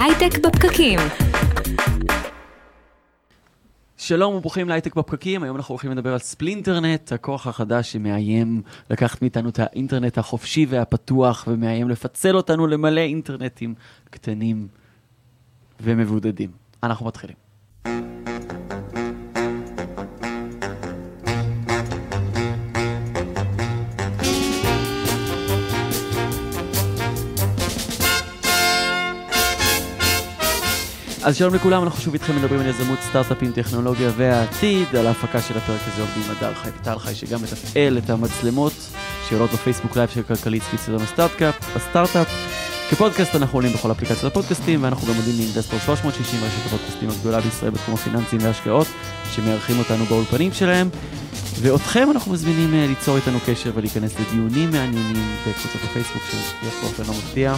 הייטק בפקקים. שלום וברוכים להייטק בפקקים, היום אנחנו הולכים לדבר על ספלינטרנט, הכוח החדש שמאיים לקחת מאיתנו את האינטרנט החופשי והפתוח ומאיים לפצל אותנו למלא אינטרנטים קטנים ומבודדים. אנחנו מתחילים. אז שלום לכולם, אנחנו שוב איתכם מדברים על יזמות סטארט-אפים, טכנולוגיה והעתיד. על ההפקה של הפרק הזה עובדים הדר חי וטל חי, שגם מתפעל את המצלמות שעולות בפייסבוק live של כלכליסט, פיצ'ון הסטארט-אפ. כפודקאסט אנחנו עולים בכל אפליקציות הפודקאסטים, ואנחנו גם עובדים מאינבסטור 360, רשת הפודקאסטים הגדולה בישראל בתחום הפיננסים וההשקעות, שמארחים אותנו באולפנים שלהם. ואותכם אנחנו מזמינים אה, ליצור איתנו קשר ולהיכנס לדיונים מעניינים בקבוצת הפייסבוק שיש באופן לא מפתיע.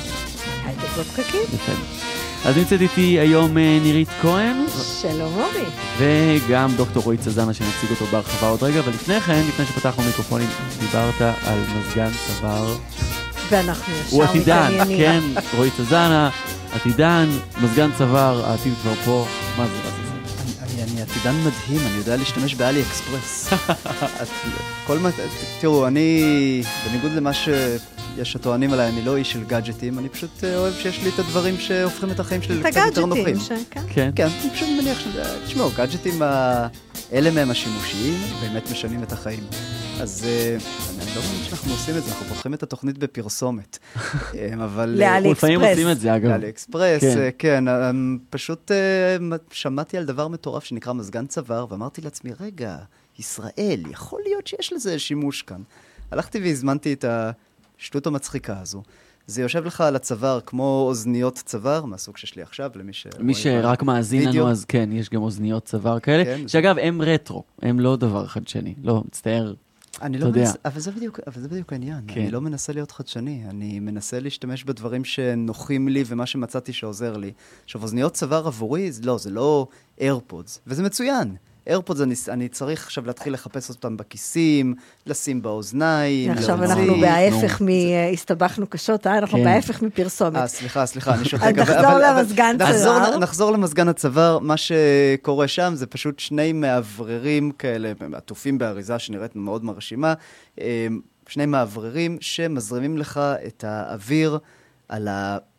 הייטק בפקקים. אז נמצאת איתי היום אה, נירית כהן. שלום אורי. וגם דוקטור רועי צזנה שנציג אותו בהרחבה עוד רגע, אבל לפני כן, לפני שפתחנו מיקרופונים, דיברת על מזגן צוואר. ואנחנו ישר הוא עתידן. כן, רועי צזנה, עתידן, מזגן צוואר, העתיד כבר פה, מה זה, מה זה? אני, אני עתידן מדהים, אני יודע להשתמש באלי אקספרס. את, כל מה, תראו, אני, בניגוד למה שיש הטוענים עליי, אני לא איש של גאדג'טים, אני פשוט אה, אוהב שיש לי את הדברים שהופכים את החיים שלי את לקצת יותר נוחים. הגאדג'טים, ש- כן. כן. כן, אני פשוט מניח שזה, תשמעו, גאדג'טים האלה מהם השימושיים, באמת משנים את החיים. אז אה, אני לא מאמין שאנחנו עושים את זה, אנחנו פותחים את התוכנית בפרסומת. אה, אבל... לאלי אנחנו לפעמים אקספרס. עושים את זה, אגב. לאלי אקספרס, כן. כן, אה, פשוט שמעתי על דבר מטורף שנקרא מזגן צוואר, ואמרתי לעצמי, רגע, ישראל, יכול להיות שיש לזה שימוש כאן. הלכתי והזמנתי את השטות המצחיקה הזו. זה יושב לך על הצוואר כמו אוזניות צוואר, מהסוג שיש לי עכשיו, למי ש... מי שרק מאזין וידאו. לנו, אז כן, יש גם אוזניות צוואר כאלה, כן. שאגב, הם רטרו, הם לא דבר חדשני, לא, מצטער. אני לא יודע. מנסה, אבל זה בדיוק, אבל זה בדיוק העניין. כן. אני לא מנסה להיות חדשני, אני מנסה להשתמש בדברים שנוחים לי ומה שמצאתי שעוזר לי. עכשיו, אוזניות צוואר עבורי, זה לא, זה לא איירפודס, וזה מצוין. איירפודס, אני, אני צריך עכשיו להתחיל לחפש אותם בכיסים, לשים באוזניים, עכשיו. אנחנו נו. בהפך מ... הסתבכנו קשות, אה? אנחנו כן. בהפך מפרסומת. אה, סליחה, סליחה, אני שותק. נחזור אבל- אבל- למזגן נחזור- צוואר. נחזור למזגן הצוואר, מה שקורה שם זה פשוט שני מאווררים כאלה, עטופים באריזה שנראית מאוד מרשימה, אה, שני מאווררים שמזרימים לך את האוויר על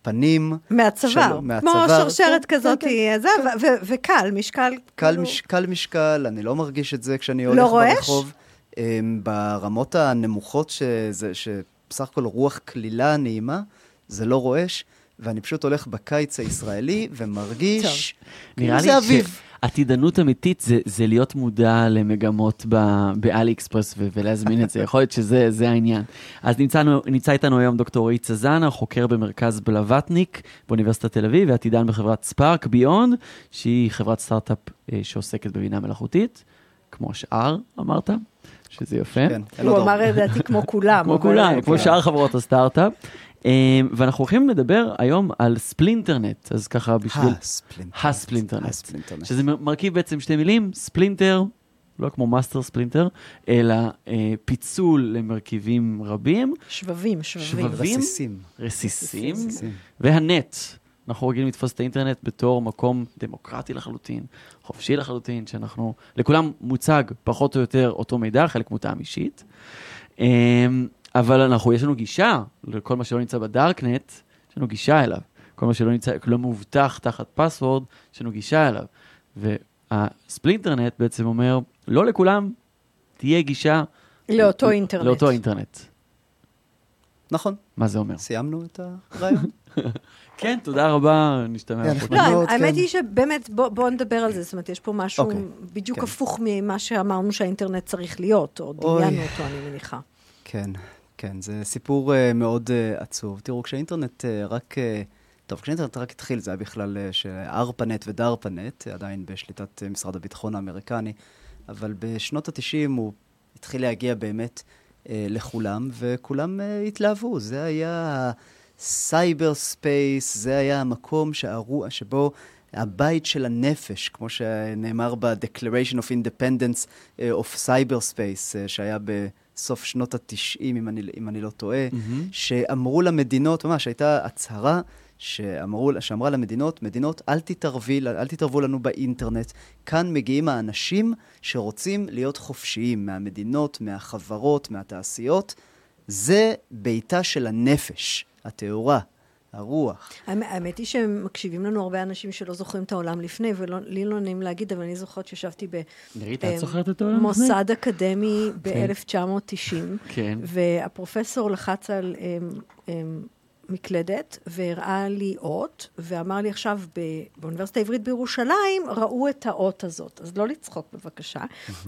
הפנים. מהצוואר. כמו מהצוואר. שרשרת כן, כזאת, כן, אה, זה, ו- ו- וקל, משקל. קל, כאילו- מש, קל משקל, אני לא מרגיש את זה כשאני לא הולך רועש? ברחוב. אה, ברמות הנמוכות, שזה, שבסך הכל רוח קלילה נעימה, זה לא רועש, ואני פשוט הולך בקיץ הישראלי ומרגיש כאילו נראה זה לי אביב. שעתידנות אמיתית זה, זה להיות מודע למגמות ב- באלי אקספרס ו- ולהזמין את זה, יכול להיות שזה זה העניין. אז נמצאנו, נמצא איתנו היום דוקטור רועי צזנה, חוקר במרכז בלווטניק באוניברסיטת תל אביב, ועתידן בחברת ספארק ביונד, שהיא חברת סטארט-אפ אה, שעוסקת בבינה מלאכותית, כמו כל השאר, אמרת, שזה יפה. כן, הוא אמר. לדעתי כמו כולם. כמו כולם, כמו כן. שאר חברות הסטארט-אפ. אה, ואנחנו הולכים לדבר היום על ספלינטרנט, אז ככה בשביל... ה splinternet. ה splinternet. ה splinternet. שזה מרכיב בעצם שתי מילים, splinter, לא כמו מאסטר ספלינטר, אלא אה, פיצול למרכיבים רבים, שבבים, שבבים. שבבים. רסיסים. רסיסים, רסיסים. וה net. אנחנו רגילים לתפוס את האינטרנט בתור מקום דמוקרטי לחלוטין, חופשי לחלוטין, שאנחנו, לכולם מוצג פחות או יותר אותו מידע, חלק מותאם אישית. אבל אנחנו, יש לנו גישה לכל מה שלא נמצא בדארקנט, יש לנו גישה אליו. כל מה שלא נמצא, לא מאובטח תחת password, יש לנו גישה אליו. והספלינטרנט בעצם אומר, לא לכולם תהיה גישה לאותו אינטרנט. לאותו אינטרנט. נכון, מה זה אומר? סיימנו את הרעיון. כן, תודה רבה, נשתמע. כן. לא, האמת. היא שבאמת, בוא- בואו נדבר על זה. זאת אומרת, יש פה משהו אוקיי, בדיוק כן. הפוך ממה שאמרנו שהאינטרנט צריך להיות, או. דמיינו אותו, אני מניחה. כן, כן, זה סיפור uh, מאוד uh, עצוב. תראו, כשהאינטרנט uh, רק... Uh, טוב, כשהאינטרנט רק התחיל, זה היה בכלל uh, שארפנט ודארפנט, עדיין בשליטת uh, משרד הביטחון האמריקני, אבל בשנות ה-90 הוא התחיל להגיע באמת uh, לכולם, וכולם uh, התלהבו. זה היה cyber space, זה היה המקום שהרו, שבו הבית של הנפש, כמו שנאמר ב-Declaration of Independence of Cyberspace, שהיה בסוף שנות ה-90, אם אני, אם אני לא טועה, מהמם. שאמרו למדינות, ממש הייתה הצהרה שאמרו, שאמרה למדינות, מדינות, אל, תתערבי, אל תתערבו לנו באינטרנט. כאן מגיעים האנשים שרוצים להיות חופשיים מהמדינות, מהחברות, מהתעשיות. זה ביתה של הנפש, הטהורה, הרוח. האמת היא שמקשיבים לנו הרבה אנשים שלא זוכרים את העולם לפני, ולי לא נעים להגיד, אבל אני זוכרת שישבתי במוסד אקדמי ב-1990, כן. והפרופסור לחץ על מקלדת, והראה לי אות, ואמר לי עכשיו, באוניברסיטה העברית בירושלים, ראו את האות הזאת. אז לא לצחוק בבקשה,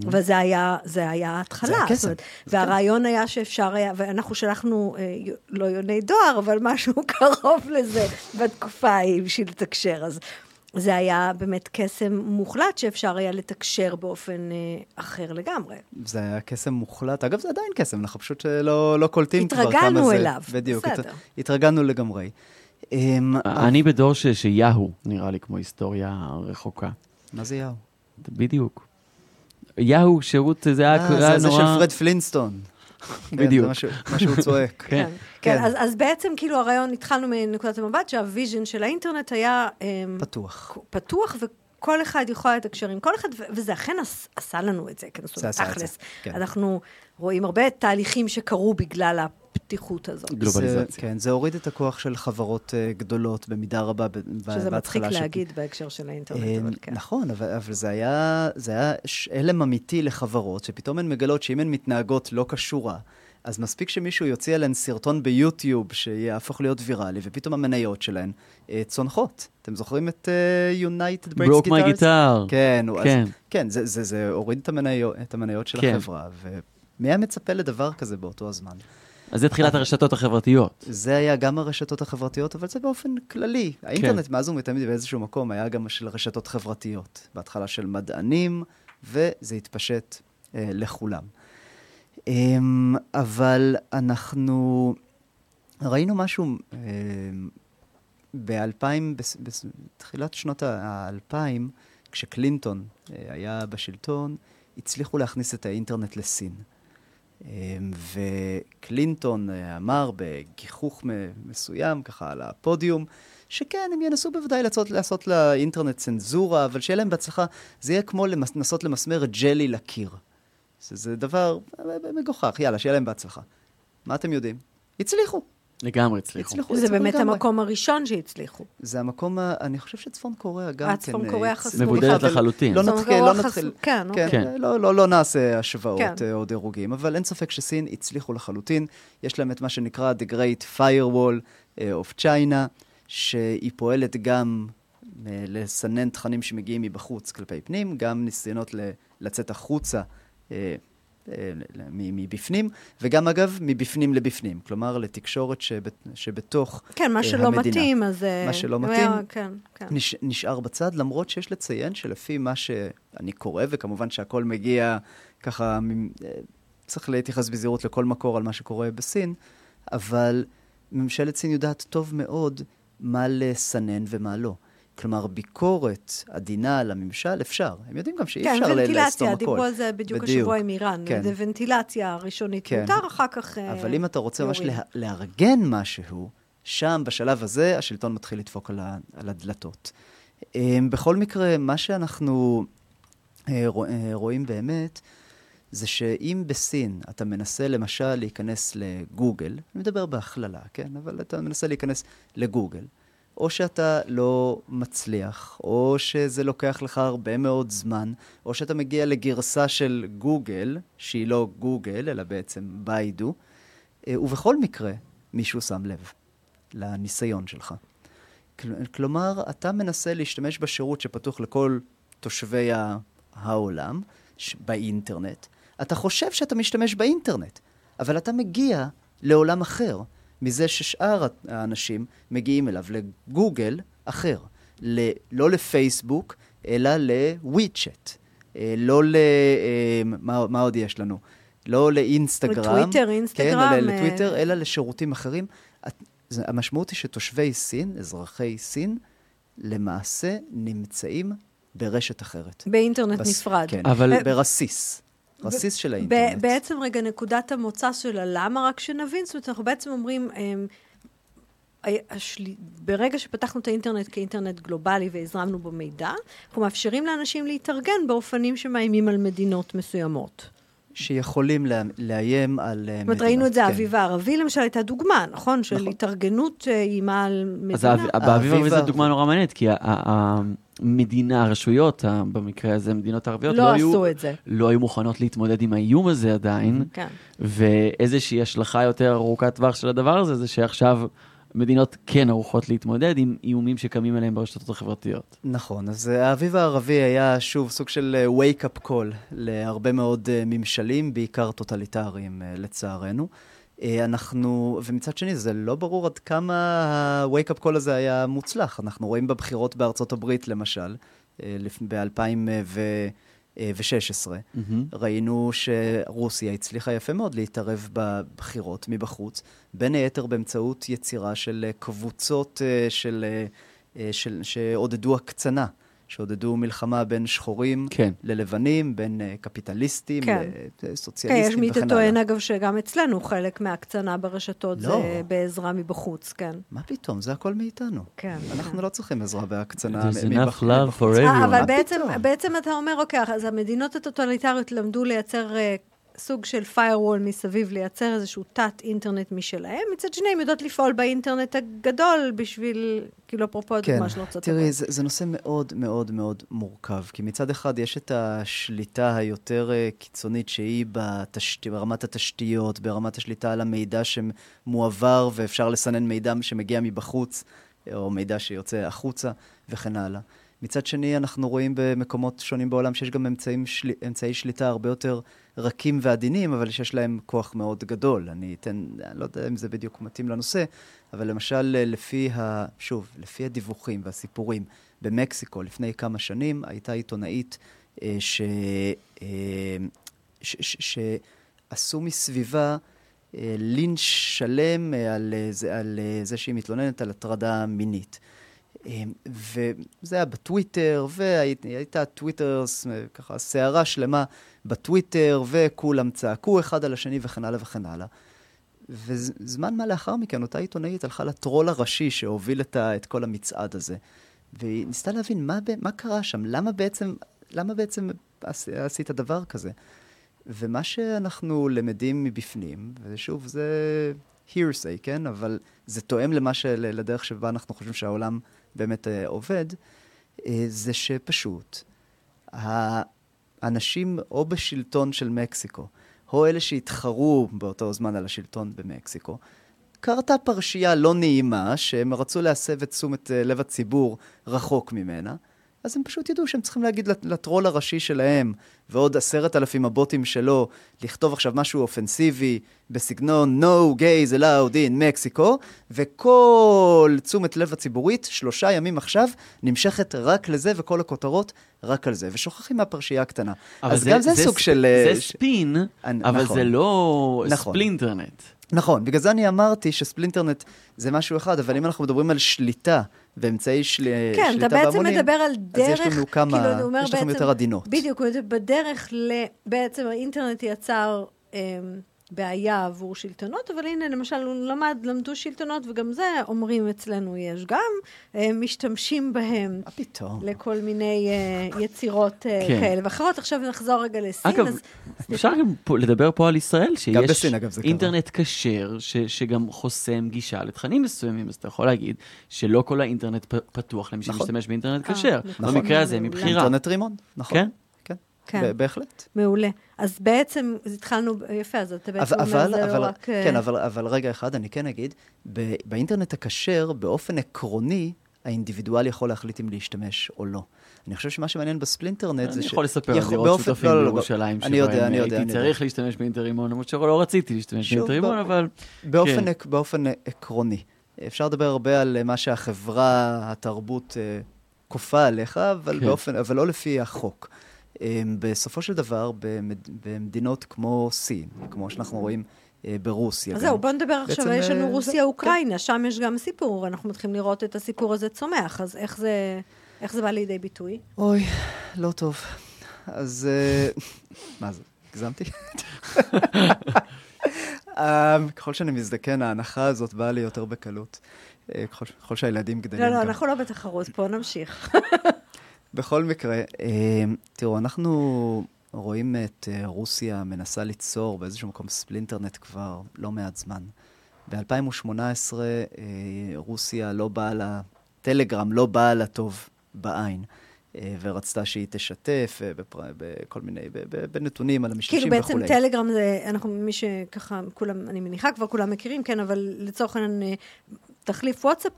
אבל זה היה, זה היה ההתחלה. זה הקסם. והרעיון היה שאפשר היה, ואנחנו שלחנו, אה, לא יוני דואר, אבל משהו קרוב לזה בתקופה ההיא בשביל לתקשר. אז זה היה באמת קסם מוחלט שאפשר היה לתקשר באופן אה, אחר לגמרי. זה היה קסם מוחלט. אגב, זה עדיין קסם, אנחנו פשוט לא, לא קולטים כבר כמה זה. התרגלנו אליו, בדיוק, בסדר. הת, התרגלנו לגמרי. אמ, אני בדור ש- שיאהו נראה לי כמו היסטוריה רחוקה. מה זה יאהו? בדיוק. יאהו, שירות, זה היה אה, היה זה זה נורא... של פרד פלינסטון. כן, בדיוק. זה מה שהוא צועק. כן. כן, כן. אז, אז בעצם כאילו הרעיון, התחלנו מנקודת המבט שה vision של האינטרנט היה אמ, פתוח. פתוח, וכל אחד יכול לתקשר עם כל אחד, ו- וזה אכן עש, עשה לנו את זה, כן, זאת אומרת, תכלס. כן. אנחנו רואים הרבה תהליכים שקרו בגלל הפתיחות הזאת. גלובליזציה. זה, כן, זה הוריד את הכוח של חברות uh, גדולות במידה רבה ב- ב- שזה מצחיק בהתחלה של- להגיד בהקשר של האינטרנט, אה, אבל כן. נכון, אבל, אבל זה היה, זה היה ש- הלם אמיתי לחברות, שפתאום הן מגלות שאם הן מתנהגות לא כשורה, אז מספיק שמישהו יוציא עליהן סרטון ביוטיוב שיהפוך להיות ויראלי, ופתאום המניות שלהן אה, צונחות. אתם זוכרים את uh, United Breaks ברוק מי Guitars? גיטר. כן, כן. אז, כן, זה, זה, זה הוריד את המניות, את המניות של כן. החברה, ומי היה מצפה לדבר כזה באותו הזמן? אז זה תחילת הרשתות החברתיות. זה היה גם הרשתות החברתיות, אבל זה באופן כללי. האינטרנט מאז ומתמיד באיזשהו מקום היה גם של רשתות חברתיות. בהתחלה של מדענים, וזה התפשט אה, לכולם. אה, אבל אנחנו ראינו משהו אה, ב-2000, בתחילת שנות ה-2000, כשקלינטון אה, היה בשלטון, הצליחו להכניס את האינטרנט לסין. אמ, וקלינטון אה, אמר בגיחוך מסוים, ככה על הפודיום, שכן, הם ינסו בוודאי לעשות, לעשות לאינטרנט צנזורה, אבל שיהיה להם בהצלחה, זה יהיה כמו לנסות למסמר ג'לי לקיר. זה, זה דבר אה, מגוחך, יאללה, שיהיה להם בהצלחה. מה אתם יודעים? הצליחו. לגמרי הצליחו. הצליחו, זה באמת לגמרי. המקום הראשון שהצליחו. זה המקום, ה- אני חושב שצפון קוריאה גם אה, כן... צפון אה, קוריאה חשוף. מבודדת לחלוטין. לא נתחיל, לא נתחיל. כן, כן, אוקיי. לא, לא, לא נעשה השוואות כן. אה, או דירוגים, אבל אין ספק שסין הצליחו לחלוטין. יש להם את מה שנקרא The Great Firewall אה, of China, שהיא פועלת גם אה, לסנן תכנים שמגיעים מבחוץ כלפי פנים, גם ניסיונות ל- לצאת החוצה. אה, מבפנים, וגם אגב, מבפנים לבפנים, כלומר לתקשורת שבת, שבתוך כן, מה אה, שלא המדינה. מתאים, אז... אה, מה שלא מתאים, כן, כן. נש, נשאר בצד, למרות שיש לציין שלפי מה שאני קורא, וכמובן שהכל מגיע ככה, צריך להתייחס בזהירות לכל מקור על מה שקורה בסין, אבל ממשלת סין יודעת טוב מאוד מה לסנן ומה לא. כלומר, ביקורת עדינה על הממשל אפשר. הם יודעים גם שאי כן, אפשר ל- לאסתום ונטילציה, הכל. דיברו על זה בדיוק בדיוק. השבוע עם איראן. כן. זה ונטילציה ראשונית כן. מותר, אחר כך... אה, אבל אם אתה רוצה ממש. לה, לארגן משהו, שם, בשלב הזה, השלטון מתחיל לדפוק על, ה, על הדלתות. אמ, בכל מקרה, מה שאנחנו אה, רוא- אה, רואים באמת, זה שאם בסין אתה מנסה למשל להיכנס לגוגל, אני מדבר בהכללה, כן? אבל אתה מנסה להיכנס לגוגל, או שאתה לא מצליח, או שזה לוקח לך הרבה מאוד זמן, או שאתה מגיע לגרסה של גוגל, שהיא לא גוגל, אלא בעצם ביידו, אה, ובכל מקרה, מישהו שם לב לניסיון שלך. כל- כלומר, אתה מנסה להשתמש בשירות שפתוח לכל תושבי העולם, ש- באינטרנט. אתה חושב שאתה משתמש באינטרנט, אבל אתה מגיע לעולם אחר, מזה ששאר האנשים מגיעים אליו, לגוגל אחר. ל- לא לפייסבוק, אלא לוויצ'ט. אה, לא ל... אה, מה, מה עוד יש לנו? לא לאינסטגרם. לטוויטר, כן, אינסטגרם, אה, לטוויטר, אלא לשירותים אחרים. המשמעות היא שתושבי סין, אזרחי סין, למעשה נמצאים ברשת אחרת. באינטרנט בס- נפרד. כן, אבל- ברסיס. רסיס של האינטרנט. בעצם רגע, נקודת המוצא של הלמה, רק שנבין, זאת אומרת, אנחנו בעצם אומרים, אמ, השל... ברגע שפתחנו את האינטרנט כאינטרנט גלובלי והזרמנו בו מידע, אנחנו מאפשרים לאנשים להתארגן באופנים שמאיימים על מדינות מסוימות. שיכולים לה, לאיים על מדינות. זאת אומרת, ראינו את זה, כן. האביב הערבי למשל הייתה דוגמה, נכון? של נכון. התארגנות איימה על מדינה. אז באביב הערבי זו דוגמה נורא מעניינת, כי המדינה, הרשויות, במקרה הזה, מדינות ערביות, לא, לא היו, את זה. לא היו מוכנות להתמודד עם האיום הזה עדיין. כן. ואיזושהי השלכה יותר ארוכת טווח של הדבר הזה, זה שעכשיו... מדינות כן ערוכות להתמודד עם איומים שקמים עליהם ברשתות החברתיות. נכון, אז אה, האביב הערבי היה שוב סוג של אה, wake-up call להרבה מאוד אה, ממשלים, בעיקר טוטליטריים לצערנו. אנחנו, ומצד שני, זה לא ברור עד כמה ה-wake-up call הזה היה מוצלח. אנחנו רואים בבחירות בארצות הברית, למשל, ב-2000 ו-16, mm-hmm. ראינו שרוסיה הצליחה יפה מאוד להתערב בבחירות מבחוץ, בין היתר באמצעות יצירה של קבוצות של, של, שעודדו הקצנה. שעודדו מלחמה בין שחורים כן. ללבנים, בין uh, קפיטליסטים כן. לסוציאליסטים כן, יש מי שטוען, אגב, שגם אצלנו חלק מההקצנה ברשתות לא. זה בעזרה מבחוץ, כן. מה פתאום? זה הכל מאיתנו. כן. אנחנו כן. לא צריכים עזרה בהקצנה מבחוץ. enough אה, אבל בעצם, בעצם אתה אומר, אוקיי, אז המדינות הטוטליטריות למדו לייצר uh, סוג של firewall מסביב, לייצר איזשהו תת-אינטרנט משלהם. מצד שני, הם יודעות לפעול באינטרנט הגדול בשביל, כאילו, אפרופו כן. הדוגמה של ארצות הברית. תראי, זה, זה נושא מאוד מאוד מאוד מורכב, כי מצד אחד יש את השליטה היותר uh, קיצונית, שהיא בתשת... ברמת התשתיות, ברמת השליטה על המידע שמועבר, ואפשר לסנן מידע שמגיע מבחוץ, או מידע שיוצא החוצה, וכן הלאה. מצד שני, אנחנו רואים במקומות שונים בעולם שיש גם אמצעים של... אמצעי שליטה הרבה יותר רכים ועדינים, אבל שיש להם כוח מאוד גדול. אני אתן, אני לא יודע אם זה בדיוק מתאים לנושא, אבל למשל, לפי ה... שוב, לפי הדיווחים והסיפורים, במקסיקו לפני כמה שנים הייתה עיתונאית אה, ש... אה, ש... ש... שעשו מסביבה אה, לינץ' שלם אה, על, אה, זה, על זה שהיא מתלוננת על הטרדה מינית. אמ, וזה היה בטוויטר, והייתה טוויטר, ככה, סערה שלמה בטוויטר, וכולם צעקו אחד על השני וכן הלאה וכן הלאה. וזמן מה לאחר מכן, אותה עיתונאית הלכה לטרול הראשי שהוביל את, ה, את כל המצעד הזה. והיא ניסתה להבין מה, מה קרה שם, למה בעצם, למה בעצם עשית דבר כזה. ומה שאנחנו למדים מבפנים, ושוב, זה hearsay, כן? אבל זה תואם למה של, לדרך שבה אנחנו חושבים שהעולם באמת uh, עובד, uh, זה שפשוט האנשים או בשלטון של מקסיקו, או אלה שהתחרו באותו זמן על השלטון במקסיקו, קרתה פרשייה לא נעימה, שהם רצו להסב את תשומת אה, לב הציבור רחוק ממנה, אז הם פשוט ידעו שהם צריכים להגיד לטרול הראשי שלהם, ועוד עשרת אלפים הבוטים שלו, לכתוב עכשיו משהו אופנסיבי בסגנון No gays allowed in Mexico, וכל תשומת לב הציבורית, שלושה ימים עכשיו, נמשכת רק לזה, וכל הכותרות רק על זה, ושוכחים מהפרשייה הקטנה. אז זה, גם זה, זה סוג ס... של... זה ש... ספין, אבל נכון. זה לא נכון. ספלינטרנט. נכון, בגלל זה אני אמרתי שספלינטרנט זה משהו אחד, אבל אם אנחנו מדברים על שליטה ואמצעי של... כן, שליטה בהמונים, כן, אתה בעצם מדבר על דרך... אז יש לנו כמה, כאילו, אומר יש לכם יותר עדינות. בדיוק, בדרך ל... בעצם האינטרנט יצר... אמ, בעיה עבור שלטונות, אבל הנה, למשל, הוא למד, למדו שלטונות, וגם זה, אומרים אצלנו יש גם, אה, משתמשים בהם. מה פתאום? לכל מיני uh, יצירות uh, כן. כאלה ואחרות. עכשיו נחזור רגע לסין. אגב, אז... אפשר גם פה, לדבר פה על ישראל, שיש בסין, אגב, אינטרנט כשר, שגם חוסם גישה לתכנים מסוימים, אז אתה יכול להגיד שלא כל האינטרנט פתוח למי נכון. שמשתמש באינטרנט כשר. נכון. במקרה הזה, מבחירה. אינטרנט רימון, נכון. כן? כן. בהחלט. מעולה. אז בעצם, התחלנו, יפה, אז אתה בעצם אומר, זה לא רק... כן, אבל, אבל רגע אחד, אני כן אגיד, באינטרנט הכשר, באופן עקרוני, האינדיבידואל יכול להחליט אם להשתמש או לא. אני חושב שמה שמעניין בספלינטרנט זה ש... אני יכול לספר על דירות שותפים לא, לא, לא, בירושלים, אני יודע, אני יודע. הייתי צריך להשתמש באינטרימון, למרות שלא רציתי להשתמש באינטרימון, אבל... באופן, כן. באופן עקרוני. אפשר לדבר הרבה על מה שהחברה, התרבות, אה, כופה עליך, אבל, כן. באופן, אבל לא לפי החוק. אמ, בסופו של דבר, במדינות כמו סין, כמו שאנחנו רואים אה, ברוסיה. אז זהו, בוא נדבר עכשיו, יש לנו אה, רוסיה-אוקראינה, כן. שם יש גם סיפור, אנחנו מתחילים לראות את הסיפור הזה צומח, אז איך זה, איך זה בא לידי ביטוי? אוי, לא טוב. אז אה, מה זה, הגזמתי? ככל שאני מזדקן, ההנחה הזאת באה לי יותר בקלות. אה, ככל שהילדים גדלים. לא, לא, אנחנו לא בתחרות פה, נמשיך. בכל מקרה, אה, תראו, אנחנו רואים את רוסיה מנסה ליצור באיזשהו מקום ספלינטרנט כבר לא מעט זמן. ב-2018 רוסיה לא באה לה, טלגרם לא באה לה טוב בעין. אה, ורצתה שהיא תשתף אה, בכל מיני, בנתונים על המשתמשים וכולי. כאילו בעצם טלגרם זה, אנחנו, מי שככה, כולם, אני מניחה כבר כולם מכירים, כן, אבל לצורך העניין אה, תחליף וואטסאפ,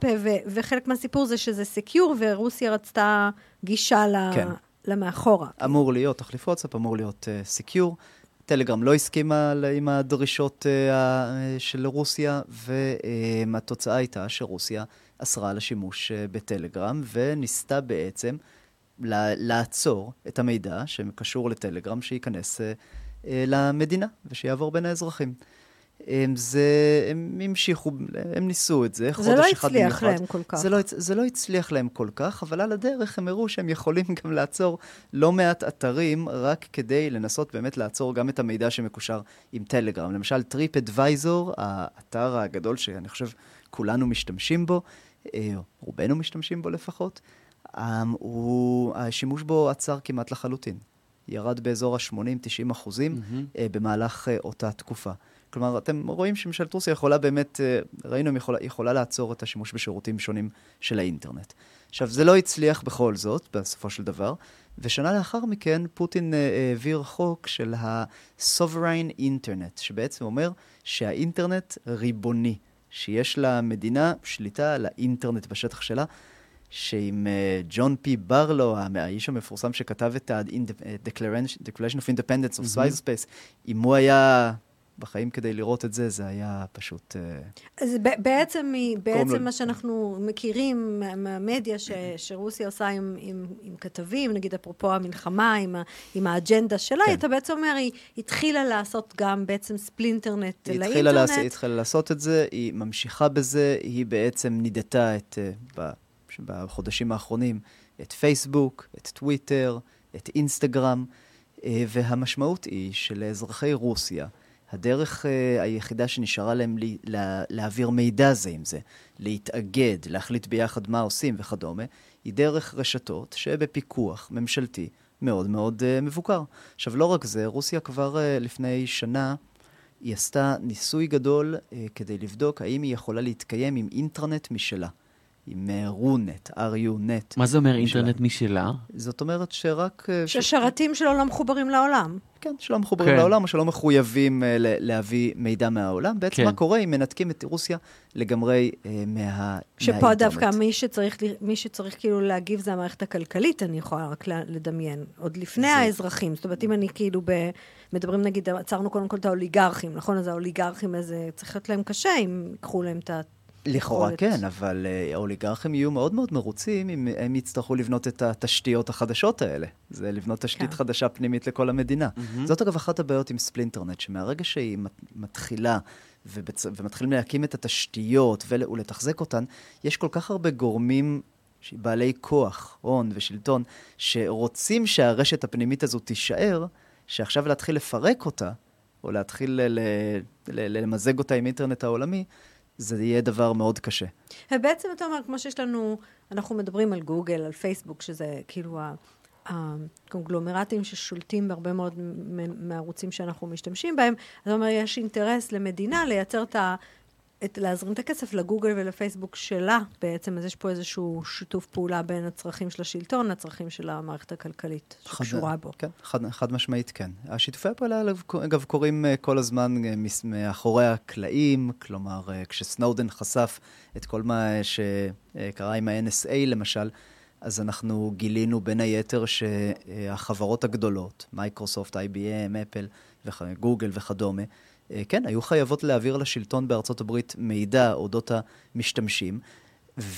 וחלק מהסיפור זה שזה סקיור, ורוסיה רצתה גישה כן. למאחורה. אמור להיות, תחליף וואטסאפ אמור להיות סקיור. טלגרם לא הסכימה עם הדרישות של רוסיה, והתוצאה הייתה שרוסיה אסרה על השימוש בטלגרם, וניסתה בעצם לעצור את המידע שקשור לטלגרם, שייכנס אה, אה, למדינה ושיעבור בין האזרחים. הם, זה, הם המשיכו, הם ניסו את זה, זה לא הצליח להם כל כך. זה לא, זה לא הצליח להם כל כך, אבל על הדרך הם הראו שהם יכולים גם לעצור לא מעט אתרים, רק כדי לנסות באמת לעצור גם את המידע שמקושר עם טלגרם. למשל, טריפ אדוויזור, האתר הגדול שאני חושב כולנו משתמשים בו, אה, רובנו משתמשים בו לפחות, um, הוא, השימוש בו עצר כמעט לחלוטין. ירד באזור ה-80-90 אחוזים mm-hmm. במהלך uh, אותה תקופה. כלומר, אתם רואים שממשלת רוסיה יכולה באמת, uh, ראינו, היא יכולה, יכולה לעצור את השימוש בשירותים שונים של האינטרנט. עכשיו, זה לא הצליח בכל זאת, בסופו של דבר, ושנה לאחר מכן פוטין uh, העביר חוק של ה-Sovereign Internet, שבעצם אומר שהאינטרנט ריבוני, שיש למדינה שליטה על האינטרנט בשטח שלה, שעם אה, ג'ון פי ברלו, האיש המפורסם שכתב את ה-Declaration of Independence of Spice Space, אם הוא היה בחיים כדי לראות את זה, זה היה פשוט... אה, אז בעצם, בעצם מה שאנחנו מכירים מהמדיה ש, שרוסיה עושה עם, עם, עם כתבים, נגיד אפרופו המלחמה, עם, ה, עם האג'נדה שלה, כן. אתה בעצם אומר, היא התחילה לעשות גם בעצם ספלינטרנט היא לאינטרנט. היא התחילה לעשות את זה, היא ממשיכה בזה, היא בעצם נידתה את... אה, בחודשים האחרונים את פייסבוק, את טוויטר, את אינסטגרם, אה, והמשמעות היא שלאזרחי רוסיה, הדרך uh, היחידה שנשארה להם לי, לה, להעביר מידע זה עם זה, להתאגד, להחליט ביחד מה עושים וכדומה, היא דרך רשתות שבפיקוח ממשלתי מאוד מאוד uh, מבוקר. עכשיו, לא רק זה, רוסיה כבר uh, לפני שנה, היא עשתה ניסוי גדול uh, כדי לבדוק האם היא יכולה להתקיים עם אינטרנט משלה. עם רונט, RUNet. מה זה אומר אינטרנט משלה? זאת אומרת שרק... אה, שהשרתים שלו לא מחוברים לעולם. כן, שלא מחוברים כן. לעולם, או שלא מחויבים uh, להביא מידע מהעולם. בעצם כן. מה קורה אם מנתקים את רוסיה לגמרי uh, מה, שפה מהאינטרנט. דווקא מי שצריך, מי שצריך כאילו להגיב זה המערכת הכלכלית, אני יכולה רק לדמיין. עוד לפני זה... האזרחים. זאת אומרת, אם אני כאילו ב... מדברים נגיד, עצרנו קודם כל את האוליגרכים, נכון? אז האוליגרכים, איזה, צריך להיות להם קשה אם ייקחו להם את לכאורה כן, אבל uh, האוליגרכים יהיו מאוד מאוד מרוצים אם הם יצטרכו לבנות את התשתיות החדשות האלה. זה לבנות תשתית כן. חדשה פנימית לכל המדינה. Mm-hmm. זאת אגב אחת הבעיות עם ספלינטרנט, שמהרגע שהיא מתחילה ובצ... ומתחילים להקים את התשתיות ול... ולתחזק אותן, יש כל כך הרבה גורמים בעלי כוח, הון ושלטון, שרוצים שהרשת הפנימית הזו תישאר, שעכשיו להתחיל לפרק אותה, או להתחיל ל... ל... למזג אותה עם אינטרנט העולמי, זה יהיה דבר מאוד קשה. ובעצם אתה אומר, כמו שיש לנו, אנחנו מדברים על גוגל, על פייסבוק, שזה כאילו הקונגלומרטים ששולטים בהרבה מאוד מהערוצים שאנחנו משתמשים בהם, אתה אומר, יש אינטרס למדינה לייצר את ה... את, להזרים את הכסף לגוגל ולפייסבוק שלה בעצם, אז יש פה איזשהו שיתוף פעולה בין הצרכים של השלטון לצרכים של המערכת הכלכלית שקשורה בו. כן, חד, חד משמעית כן. השיתופי הפעולה, אגב, קורים אה, כל הזמן אה, מאחורי הקלעים, כלומר, אה, כשסנודן חשף את כל מה שקרה עם ה-NSA למשל, אז אנחנו גילינו בין היתר שהחברות הגדולות, מייקרוסופט, IBM, אפל, גוגל וכדומה, כן, היו חייבות להעביר לשלטון בארצות הברית מידע אודות המשתמשים,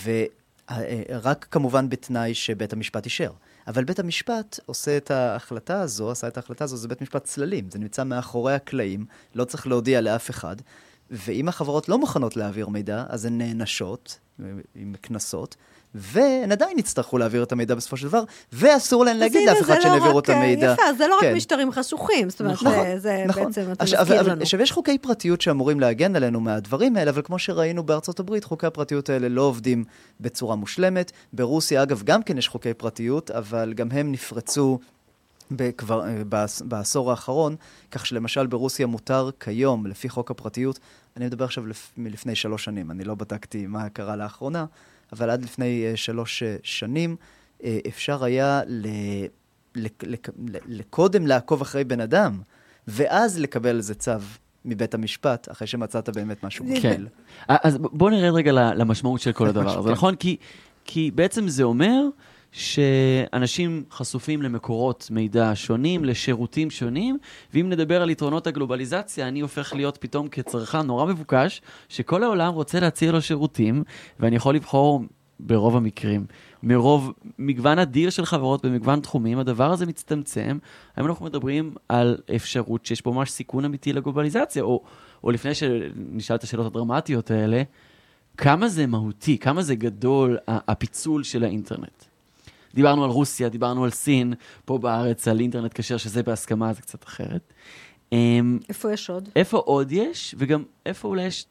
ורק כמובן בתנאי שבית המשפט אישר. אבל בית המשפט עושה את ההחלטה הזו, עשה את ההחלטה הזו, זה בית משפט צללים, זה נמצא מאחורי הקלעים, לא צריך להודיע לאף אחד, ואם החברות לא מוכנות להעביר מידע, אז הן נענשות עם קנסות, והן עדיין יצטרכו להעביר את המידע בסופו של דבר, ואסור להן להגיד לאף אחד שהן לא העבירו את המידע. יפה, זה לא כן. רק משטרים חשוכים, זאת אומרת, נכון, זה, זה נכון. בעצם, אתה עכשיו, מזכיר אבל, לנו. עכשיו, יש חוקי פרטיות שאמורים להגן עלינו מהדברים האלה, אבל כמו שראינו בארצות הברית, חוקי הפרטיות האלה לא עובדים בצורה מושלמת. ברוסיה, אגב, גם כן יש חוקי פרטיות, אבל גם הם נפרצו בכבר, בעש, בעשור האחרון, כך שלמשל ברוסיה מותר כיום, לפי חוק הפרטיות, אני מדבר עכשיו לפ, מלפני שלוש שנים, אני לא בדקתי מה קרה לאחרונה, אבל עד לפני אה, שלוש אה, שנים אה, אפשר היה ל, לקודם לעקוב אחרי בן אדם, ואז לקבל איזה צו מבית המשפט, אחרי שמצאת באמת משהו כן. אז בואו נרד רגע למשמעות של כל הדבר הזה. נכון? כי, כי בעצם זה אומר שאנשים חשופים למקורות מידע שונים, לשירותים שונים, ואם נדבר על יתרונות הגלובליזציה, אני הופך להיות פתאום כצרכן נורא מבוקש, שכל העולם רוצה להציע לו שירותים, ואני יכול לבחור ברוב המקרים. מרוב מגוון אדיר של חברות במגוון תחומים, הדבר הזה מצטמצם. היום אנחנו מדברים על אפשרות שיש פה ממש סיכון אמיתי לגלובליזציה, או, או לפני שנשאל את השאלות הדרמטיות האלה, כמה זה מהותי, כמה זה גדול הפיצול של האינטרנט. דיברנו על רוסיה, דיברנו על סין, פה בארץ על אינטרנט כשר, שזה בהסכמה, זה קצת אחרת. אמ, איפה יש עוד? איפה עוד יש, וגם איפה אולי יש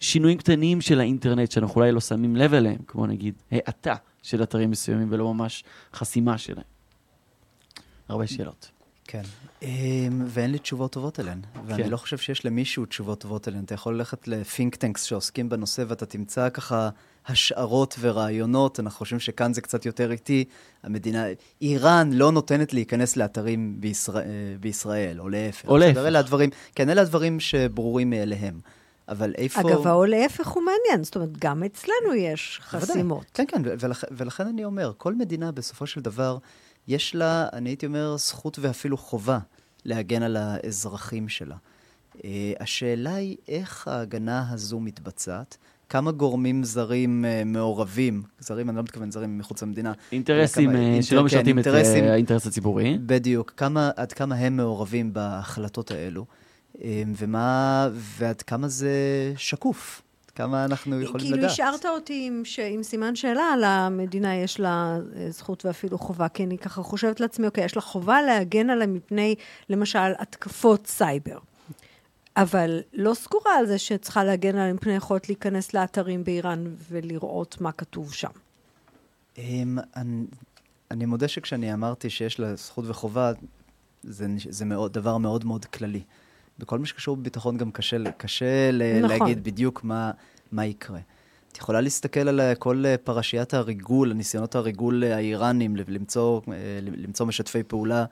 שינויים קטנים של האינטרנט שאנחנו אולי לא שמים לב אליהם, כמו נגיד האטה של אתרים מסוימים ולא ממש חסימה שלהם. הרבה שאלות. כן. אמ, ואין לי תשובות טובות אליהן. ואני כן. לא חושב שיש למישהו תשובות טובות אליהן. אתה יכול ללכת לפינק טנקס שעוסקים בנושא ואתה תמצא ככה השערות ורעיונות. אנחנו חושבים שכאן זה קצת יותר איטי. המדינה, איראן לא נותנת להיכנס לאתרים בישראל, בישראל או להפך. או להפך. אלה הדברים, כן, אלה הדברים שברורים מאליהם. אבל איפה... אגב, או להפך הוא מעניין, זאת אומרת, גם אצלנו יש. חסימות. כן, כן, ולכ, ולכן אני אומר, כל מדינה בסופו של דבר, יש לה, אני הייתי אומר, זכות ואפילו חובה להגן על האזרחים שלה. Uh, השאלה היא איך ההגנה הזו מתבצעת, כמה גורמים זרים uh, מעורבים, זרים, אני לא מתכוון זרים מחוץ למדינה. אינטרסים כמה- אה, אינטר- שלא כן, משרתים את אינטרסים. אה, האינטרס הציבורי. בדיוק, כמה, עד כמה הם מעורבים בהחלטות האלו, אה, ומה, ועד כמה זה שקוף, כמה אנחנו יכולים כאילו לדעת. השארת אותי עם, ש... עם סימן שאלה על המדינה, יש לה אה, זכות ואפילו חובה, כי אני ככה חושבת לעצמי, אוקיי, יש לה חובה להגן עליה מפני, למשל, התקפות סייבר. אבל לא סגורה על זה שצריכה להגן עליה מפני יכולת להיכנס לאתרים באיראן ולראות מה כתוב שם. Um, אני, אני מודה שכשאני אמרתי שיש לה זכות וחובה, זה, זה מאוד, דבר מאוד מאוד כללי. בכל מה שקשור בביטחון גם קשה, קשה נכון. להגיד בדיוק מה, מה יקרה. את יכולה להסתכל על אה, כל אה, פרשיית הריגול, הניסיונות הריגול אה, האיראנים, למצוא, למצוא משתפי פעולה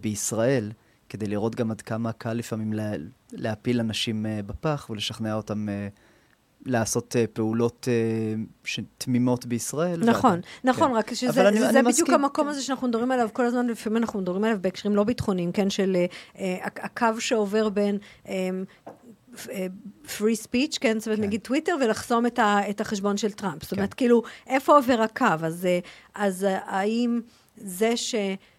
בישראל, כדי לראות גם עד כמה קל לפעמים לה, להפיל אנשים אה, בפח ולשכנע אותם אה, לעשות אה, פעולות ש- תמימות בישראל. נכון, ועדיין- נכון, כן. רק שזה אני- זה, אני בדיוק מסכים. המקום הזה שאנחנו מדברים עליו כל הזמן, ולפעמים אנחנו מדברים עליו בהקשרים לא ביטחוניים, כן, של אה, הקו שעובר בין... אה, פרי ספיץ', כן, זאת אומרת, כן. נגיד טוויטר, ולחסום את, ה, את החשבון של טראמפ. זאת אומרת, כאילו, איפה עובר הקו? אז, אז האם זה ש...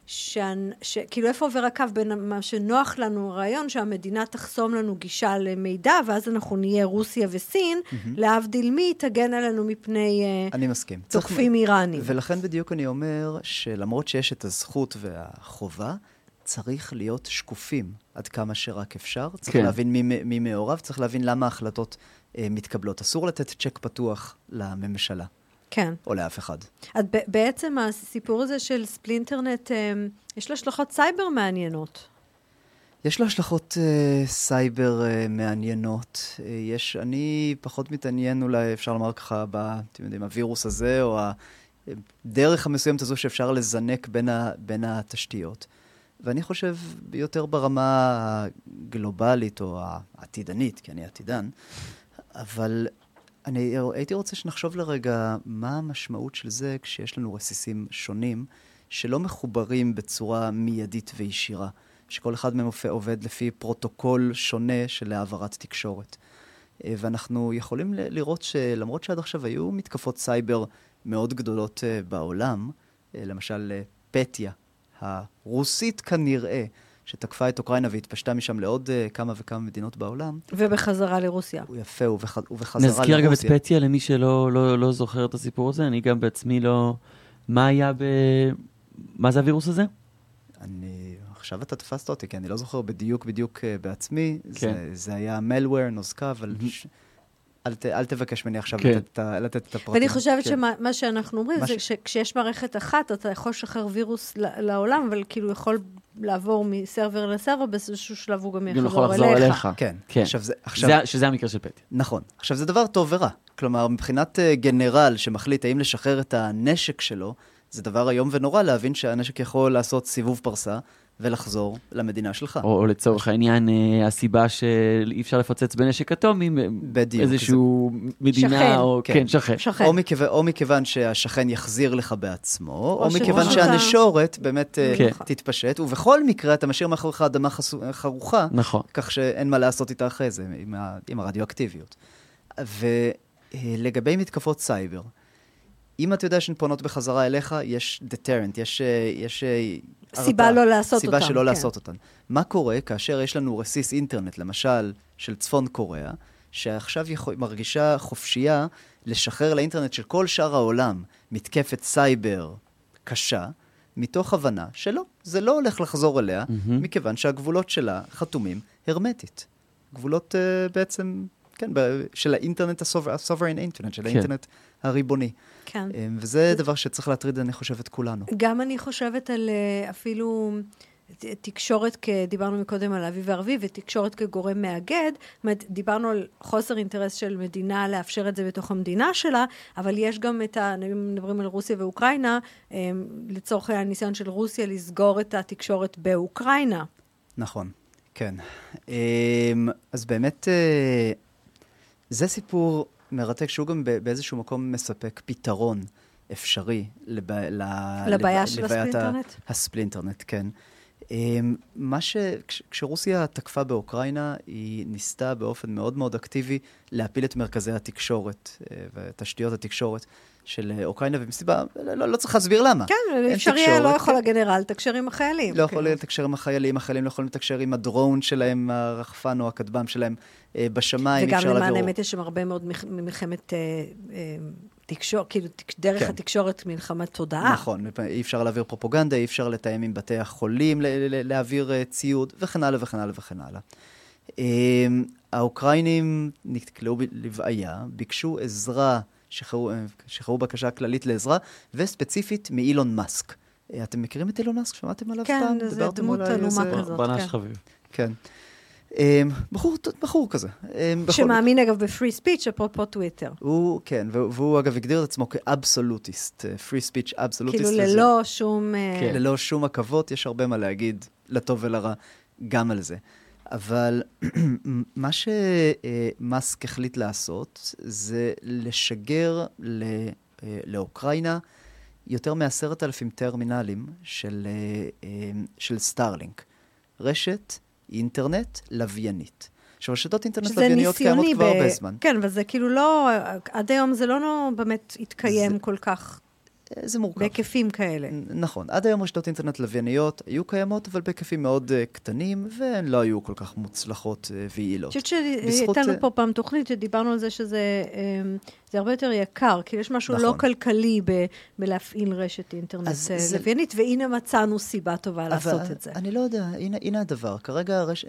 ש... ש... כאילו, איפה עובר הקו בין מה שנוח לנו, הרעיון שהמדינה תחסום לנו גישה למידע, ואז אנחנו נהיה רוסיה וסין, להבדיל מי, תגן עלינו מפני אה, אני מסכים. תוקפים איראנים. ולכן בדיוק אני אומר שלמרות שיש את הזכות והחובה, צריך להיות שקופים עד כמה שרק אפשר. צריך כן. להבין מי, מי מעורב, צריך להבין למה ההחלטות אה, מתקבלות. אסור לתת צ'ק פתוח לממשלה, כן. או לאף אחד. אז בעצם הסיפור הזה של splinternet, אה, יש לו השלכות סייבר מעניינות. יש לו השלכות אה, סייבר אה, מעניינות. אה, יש, אני פחות מתעניין אולי, אפשר לומר ככה, ב, אתם יודעים, הווירוס הזה, או הדרך המסוימת הזו שאפשר לזנק בין, ה, בין התשתיות. ואני חושב יותר ברמה הגלובלית או העתידנית, כי אני עתידן, אבל אני הייתי רוצה שנחשוב לרגע מה המשמעות של זה כשיש לנו רסיסים שונים שלא מחוברים בצורה מיידית וישירה, שכל אחד מהם עובד לפי פרוטוקול שונה של העברת תקשורת. אה, ואנחנו יכולים לראות שלמרות שעד עכשיו היו מתקפות סייבר מאוד גדולות אה, בעולם, אה, למשל אה, פטיה הרוסית כנראה, שתקפה את אוקראינה והתפשטה משם לעוד uh, כמה וכמה מדינות בעולם. ובחזרה לרוסיה. הוא יפה, ובח, ובחזרה לרוסיה. נזכיר גם את פטיה למי שלא לא, לא זוכר את הסיפור הזה, אני גם בעצמי לא... מה היה ב... מה זה הווירוס הזה? אני... עכשיו אתה תפסת אותי, כי אני לא זוכר בדיוק בדיוק uh, בעצמי. כן. זה, זה היה מלוור, נוזקה, אבל... Mhm. ש... אל, ת, אל תבקש ממני עכשיו כן. לתת, לתת את הפרטים. ואני חושבת כן. שמה שאנחנו אומרים מה זה ש- שכשיש מערכת אחת, אתה יכול לשחרר וירוס לעולם, אבל כאילו יכול לעבור מסרבר לסרבר, באיזשהו שלב הוא גם גם יכול יחזור לחזור אליך. אליך. כן. כן. עכשיו זה... עכשיו... זה, שזה המקרה של פטיה. נכון. עכשיו, זה דבר טוב ורע. כלומר, מבחינת uh, גנרל שמחליט האם לשחרר את הנשק שלו, זה דבר איום ונורא להבין שהנשק יכול לעשות סיבוב פרסה ולחזור למדינה שלך. או, או לצורך העניין, אה, הסיבה שאי אפשר לפוצץ בנשק אטומי, בדיוק. איזשהו מדינה, שכן. או... כן. כן, שכן. שכן. או, מכיוון, או מכיוון שהשכן יחזיר לך בעצמו, או, או מכיוון שאתה- שהנשורת באמת אה, כן. תתפשט, ובכל מקרה אתה משאיר מאחוריך אדמה חסו- חרוכה, נכון. כך שאין מה לעשות איתה אחרי זה, עם, ה, עם הרדיואקטיביות. ולגבי מתקפות סייבר, אם אתה יודע שהן פונות בחזרה אליך, יש deterrent, יש... אה, יש אה, סיבה הרתעה, לא לעשות סיבה אותן, שלא כן. לעשות אותן. מה קורה כאשר יש לנו רסיס אינטרנט, למשל, של צפון קוריאה, שעכשיו יכול, מרגישה חופשייה לשחרר לאינטרנט של כל שאר העולם מתקפת סייבר קשה, מתוך הבנה שלא, זה לא הולך לחזור אליה, מהמם. מכיוון שהגבולות שלה חתומים הרמטית. גבולות uh, בעצם, כן, ב- של האינטרנט, הסוברן אינטרנט, של כן. האינטרנט הריבוני. כן. Um, וזה דבר שצריך להטריד, אני חושב, את כולנו. גם אני חושבת על אה, אפילו תקשורת, כ- דיברנו מקודם על אביב וערבי, ותקשורת כגורם מאגד. זאת אומרת, דיברנו על חוסר אינטרס של מדינה לאפשר את זה בתוך המדינה שלה, אבל יש גם את ה... אם מדברים על רוסיה ואוקראינה, אה, לצורך הניסיון של רוסיה לסגור את התקשורת באוקראינה. נכון, כן. Um, אז באמת, uh, זה סיפור מרתק, שהוא גם באיזשהו מקום מספק פתרון אפשרי לב... לבעיה לב... של הספלינטרנט? הספלינטרנט, כן. Um, מה ש... כש- כשרוסיה תקפה באוקראינה, היא ניסתה באופן מאוד מאוד אקטיבי להפיל את מרכזי התקשורת uh, ותשתיות התקשורת של אה, אוקראינה, ומסיבה, לא, לא, צריך להסביר למה. כן, אפשר יהיה, לא יכול כן. הגנרל לתקשר עם החיילים. לא כאילו. יכול לתקשר עם החיילים, החיילים לא יכולים לתקשר עם הדרון שלהם, הרחפן או הכטב"ם שלהם אה, בשמיים, אי וגם אפשר למען להעביר... האמת יש שם הרבה מאוד מלחמת אה, תקשורת, כאילו דרך כן. התקשורת מלחמת תודעה. נכון, אי אפשר להעביר פרופוגנדה, אי אפשר לתאם עם בתי החולים, להעביר ציוד, וכן הלאה וכן הלאה וכן הלאה. אה, האוקראינים נתקלעו לבעיה, ביקשו עזרה, שחררו, אה, שחררו בקשה כללית לעזרה, וספציפית מאילון מאסק. אה, אתם מכירים את אילון מאסק? שמעתם עליו כן, פעם? זה דיברתם דמות עלומה כזאת. בנש כן. חביב. כן. אה, בחור, בחור כזה. בכל- שמאמין אגב בפרי ספיץ', אפרופו טוויטר. הוא, כן, והוא, והוא אגב הגדיר את עצמו כאבסולוטיסט, פרי ספיץ' אבסולוטיסט. כאילו ללא שום... כן. ללא שום עכבות, יש הרבה מה להגיד, לטוב ולרע, גם על זה. אבל מה שמאסק החליט לעשות, זה לשגר ל, אה, לאוקראינה יותר מעשרת אלפים טרמינלים של, אה, אה, של סטארלינק. רשת אינטרנט לוויינית. עכשיו, רשתות אינטרנט שזה לווייניות קיימות כבר ב- הרבה זמן. כן, אבל זה כאילו לא, עד היום זה לא לא באמת התקיים כל כך זה מורכב. בהיקפים כאלה. נכון, עד היום רשתות אינטרנט לווייניות היו קיימות, אבל בהיקפים מאוד uh, קטנים, והן לא היו כל כך מוצלחות uh, ויעילות. אני חושבת שהייתה אה, לנו פה פעם תוכנית שדיברנו על זה שזה אמ, זה הרבה יותר יקר, כי יש משהו לא נכון. כלכלי ב- בלהפעיל רשת אינטרנט אה, זה- לוויינית, והנה מצאנו סיבה טובה לעשות את זה. אני לא יודע, הנה, הנה הדבר. כרגע הרש...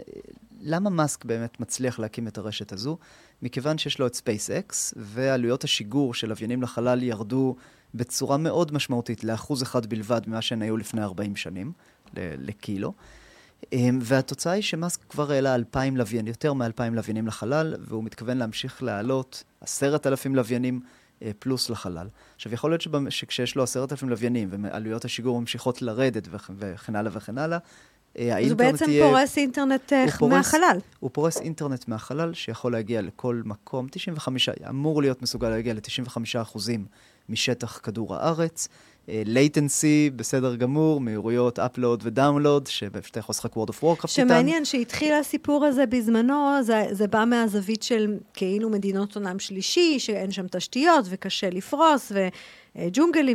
למה מאסק באמת מצליח להקים את הרשת הזו? מכיוון שיש לו את SpaceX, ועלויות השיגור של לוויינים לחלל ירדו בצורה מאוד משמעותית, לאחוז אחד בלבד ממה שהן היו לפני 40 שנים, לקילו. אמ, והתוצאה היא שמאסק כבר העלה 2,000 לוויינים, יותר מ-2,000 לוויינים לחלל, והוא מתכוון להמשיך להעלות 10,000 לוויינים אה, פלוס לחלל. עכשיו, יכול להיות שבמ- שכשיש לו 10,000 לוויינים ועלויות השיגור ממשיכות לרדת וכ- וכן הלאה וכן הלאה, אה, אז הוא האינטרנט בעצם יהיה... פורס אינטרנט אה, הוא פורס- מהחלל. הוא פורס אינטרנט מהחלל שיכול להגיע לכל מקום, 95, אמור להיות מסוגל להגיע ל-95% משטח כדור הארץ. latency, בסדר גמור, מהירויות upload ו download, שאתה יכול לשחק World of Warcraft איתן. שמעניין שהתחיל הסיפור הזה בזמנו, זה, זה בא מהזווית של כאילו מדינות עולם שלישי, שאין שם תשתיות וקשה לפרוס, ו, אה,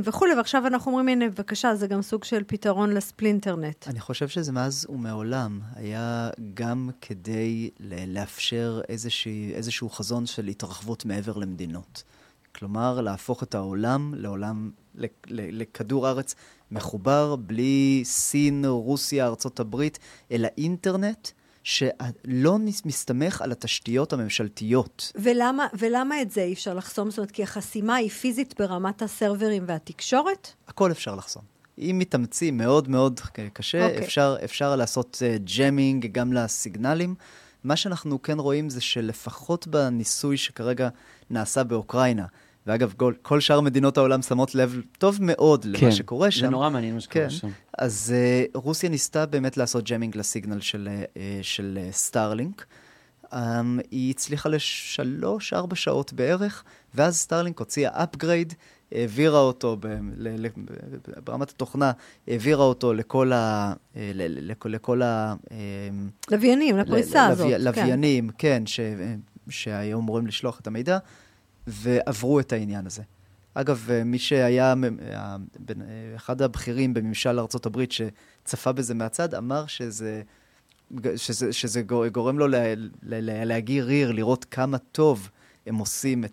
וכולי, ועכשיו אנחנו אומרים, הנה, בבקשה, זה גם סוג של פתרון ל splinternet. אני חושב שזה מאז ומעולם היה גם כדי לאפשר איזושהי, איזשהו חזון של התרחבות מעבר למדינות. כלומר, להפוך את העולם לעולם, לכדור ארץ מחובר, בלי סין, רוסיה, ארצות הברית, אלא אינטרנט. שלא מסתמך על התשתיות הממשלתיות. ולמה, ולמה את זה אי אפשר לחסום? זאת אומרת, כי החסימה היא פיזית ברמת הסרברים והתקשורת? הכל אפשר לחסום. אם מתאמצים מאוד מאוד קשה, okay. אוקיי. אפשר, אפשר לעשות ג'מינג uh, גם לסיגנלים. מה שאנחנו כן רואים זה שלפחות בניסוי שכרגע נעשה באוקראינה, ואגב, כל, כל שאר מדינות העולם שמות לב טוב מאוד כן, למה שקורה שם. כן, זה נורא מעניין מה שקורה כן. שם. אז uh, רוסיה ניסתה באמת לעשות jamming ל signal של, uh, של uh, סטארלינק. Um, היא הצליחה לשלוש, ארבע שעות בערך, ואז סטארלינק הוציאה upgrade, העבירה אותו ב, ל, ל, ברמת התוכנה, העבירה אותו לכל ה... ל, לכל, לכל ה... לוויינים, לפריסה ל, הזאת. כן. לוויינים, כן, ש, שהיו אמורים לשלוח את המידע. ועברו את העניין הזה. אגב, אה, מי שהיה אה, אחד הבכירים בממשל ארה"ב שצפה בזה מהצד, אמר שזה, שזה, שזה גורם לו להגיע ריר, לראות כמה טוב הם עושים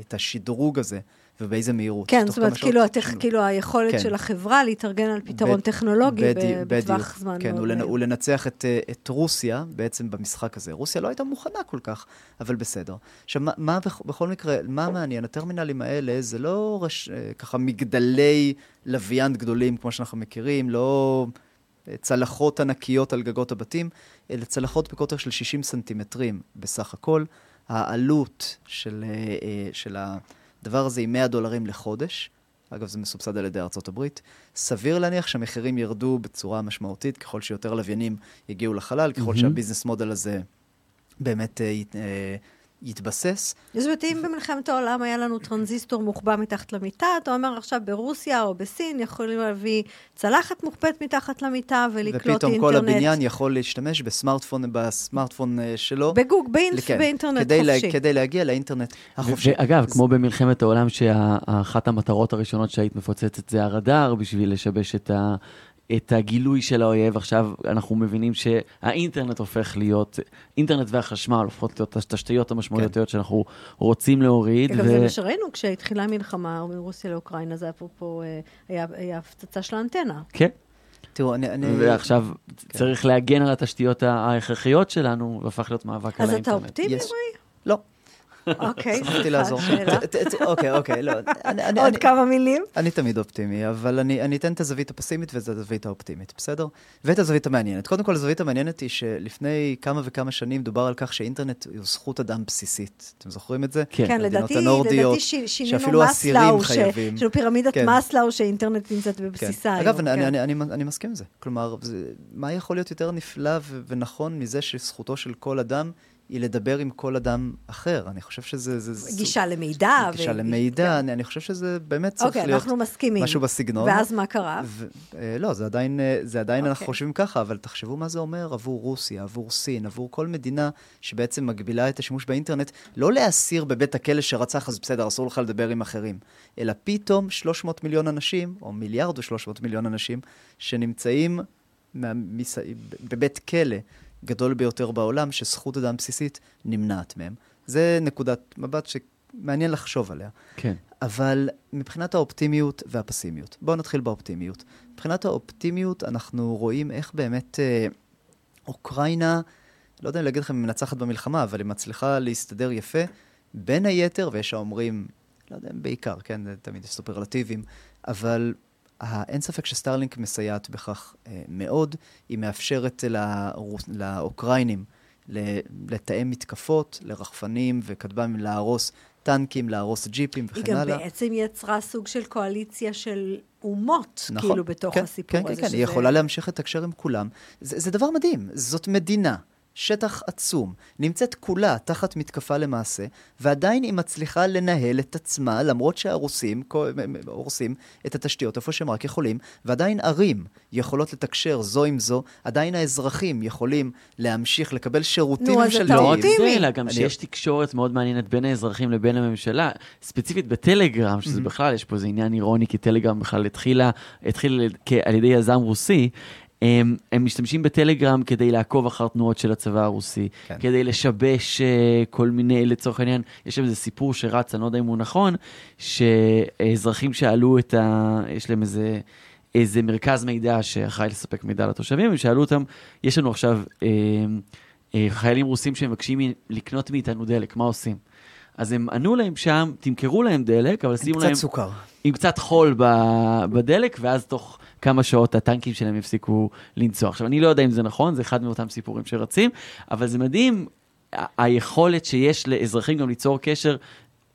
את השדרוג הזה. ובאיזה מהירות. כן, זאת אומרת, כאילו, התכ... כאילו היכולת כן. של החברה להתארגן על פתרון ב... טכנולוגי בדי... בטווח זמן כן. כן, ולנצח את, אה, את רוסיה בעצם במשחק הזה. רוסיה לא הייתה מוכנה כל כך, אבל בסדר. עכשיו, מה, מה בכל מקרה, מה מעניין? הטרמינלים האלה זה לא רש... אה, ככה מגדלי לוויין גדולים כמו שאנחנו מכירים, לא אה, צלחות ענקיות על גגות הבתים, אלא צלחות בקוטר של 60 סנטימטרים בסך הכל. העלות של, של ה... הדבר הזה עם 100 דולרים לחודש, אגב, זה מסובסד על ידי הברית. סביר להניח שהמחירים ירדו בצורה משמעותית ככל שיותר לוויינים יגיעו לחלל, ככל mm-hmm. שה business model הזה באמת אה, אה, יתבסס. זאת אומרת, אם במלחמת העולם היה לנו טרנזיסטור מוחבא מתחת למיטה, אתה אומר עכשיו ברוסיה או בסין יכולים להביא צלחת מוחבאת מתחת למיטה ולקלוט ופתאום אינטרנט. ופתאום כל הבניין יכול להשתמש בסמארטפון, בסמארטפון אה, שלו. בגוג, באינט, כן, באינטרנט כדי חופשי. לה, כדי להגיע לאינטרנט החופשי. ואגב, כמו במלחמת העולם, שאחת המטרות הראשונות שהיית מפוצצת זה הרדאר, בשביל לשבש את ה... את הגילוי של האויב. עכשיו אנחנו מבינים שהאינטרנט הופך להיות, אינטרנט והחשמל הופכות להיות התשתיות המשמעותיות כן. שאנחנו רוצים להוריד. אגב, ו... זה מה שראינו כשהתחילה המלחמה מרוסיה לאוקראינה, זה אפרופו, אה, היה, היה הפצצה של האנטנה. כן. תראו, אני... אני... ועכשיו כן. צריך להגן על התשתיות ההכרחיות שלנו, והפך להיות מאבק על האינטרנט. אז אתה אופטימי, רועי? לא. אוקיי, שמחתי לעזור. אוקיי, אוקיי, לא. עוד כמה מילים? אני תמיד אופטימי, אבל אני אתן את הזווית הפסימית ואת הזווית האופטימית, בסדר? ואת הזווית המעניינת. קודם כל, הזווית המעניינת היא שלפני כמה וכמה שנים דובר על כך שאינטרנט הוא זכות אדם בסיסית. אתם זוכרים את זה? כן. כן, לדעתי שינינו מסלאו, יש לנו פירמידת כן. מסלאו שאינטרנט נמצאת בבסיסה כן. אגב, אני מסכים עם זה. כלומר, מה יכול להיות יותר נפלא ונכון מזה שזכותו של כל אדם היא לדבר עם כל אדם אחר. אני חושב שזה... זה, גישה זה, למידע. גישה ו... למידע, כן. אני, אני חושב שזה באמת צריך okay, אוקיי, להיות מסכימים. משהו בסגנון. ואז מה קרה? ו, אה, לא, זה עדיין, אה, זה עדיין okay. אנחנו אוקיי. חושבים ככה, אבל תחשבו מה זה אומר עבור רוסיה, עבור סין, עבור כל מדינה שבעצם מגבילה את השימוש באינטרנט, לא להסיר בבית הכלא שרצח, אז בסדר, אסור לך לדבר עם אחרים, אלא פתאום 300 מיליון אנשים, או מיליארד ו-300 מיליון אנשים, שנמצאים מה, בבית כלא. גדול ביותר בעולם, שזכות אדם בסיסית נמנעת מהם. זה נקודת מבט שמעניין לחשוב עליה. כן. אבל מבחינת האופטימיות והפסימיות, בואו נתחיל באופטימיות. מבחינת האופטימיות, אנחנו רואים איך באמת אה, אוקראינה, לא יודע אם להגיד לכם אם מנצחת במלחמה, אבל היא מצליחה להסתדר יפה. בין היתר, ויש האומרים, לא יודע, בעיקר, כן, תמיד יש סופרלטיבים, אבל אין ספק שסטארלינק מסייעת בכך אה, מאוד. היא מאפשרת לרוס, לאוקראינים לתאם מתקפות, לרחפנים וכטב"מים להרוס טנקים, להרוס ג'יפים וכן הלאה. היא גם בעצם יצרה סוג של קואליציה של אומות, נכון, כאילו, בתוך כן, הסיפור כן, הזה. כן, כן, שזה... היא יכולה להמשיך לתקשר עם כולם. זה, זה דבר מדהים, זאת מדינה. שטח עצום, נמצאת כולה תחת מתקפה למעשה, ועדיין היא מצליחה לנהל את עצמה, למרות שהרוסים הורסים את התשתיות איפה שהם רק יכולים, ועדיין ערים יכולות לתקשר זו עם זו, עדיין האזרחים יכולים להמשיך לקבל שירותים ממשלתיים. נו, אז אתה אופטימי. אלא גם שיש תקשורת מאוד מעניינת בין האזרחים לבין הממשלה, ספציפית בטלגרם, שזה בכלל, יש פה איזה עניין אירוני, כי טלגרם בכלל התחילה, התחילה על ידי יזם רוסי. הם, הם משתמשים בטלגרם כדי לעקוב אחר תנועות של הצבא הרוסי, כן. כדי לשבש uh, כל מיני, לצורך העניין, יש שם איזה סיפור שרץ, אני לא יודע אם הוא נכון, שאזרחים שאלו את ה... יש להם איזה... איזה מרכז מידע שאחראי לספק מידע לתושבים, הם שאלו אותם, יש לנו עכשיו אה, אה, חיילים רוסים שמבקשים לקנות מאיתנו דלק, מה עושים? אז הם ענו להם שם, תמכרו להם דלק, אבל שימו להם... עם קצת סוכר. עם קצת חול בדלק, ואז תוך כמה שעות הטנקים שלהם יפסיקו לנסוע. עכשיו, אני לא יודע אם זה נכון, זה אחד מאותם סיפורים שרצים, אבל זה מדהים, היכולת שיש לאזרחים גם ליצור קשר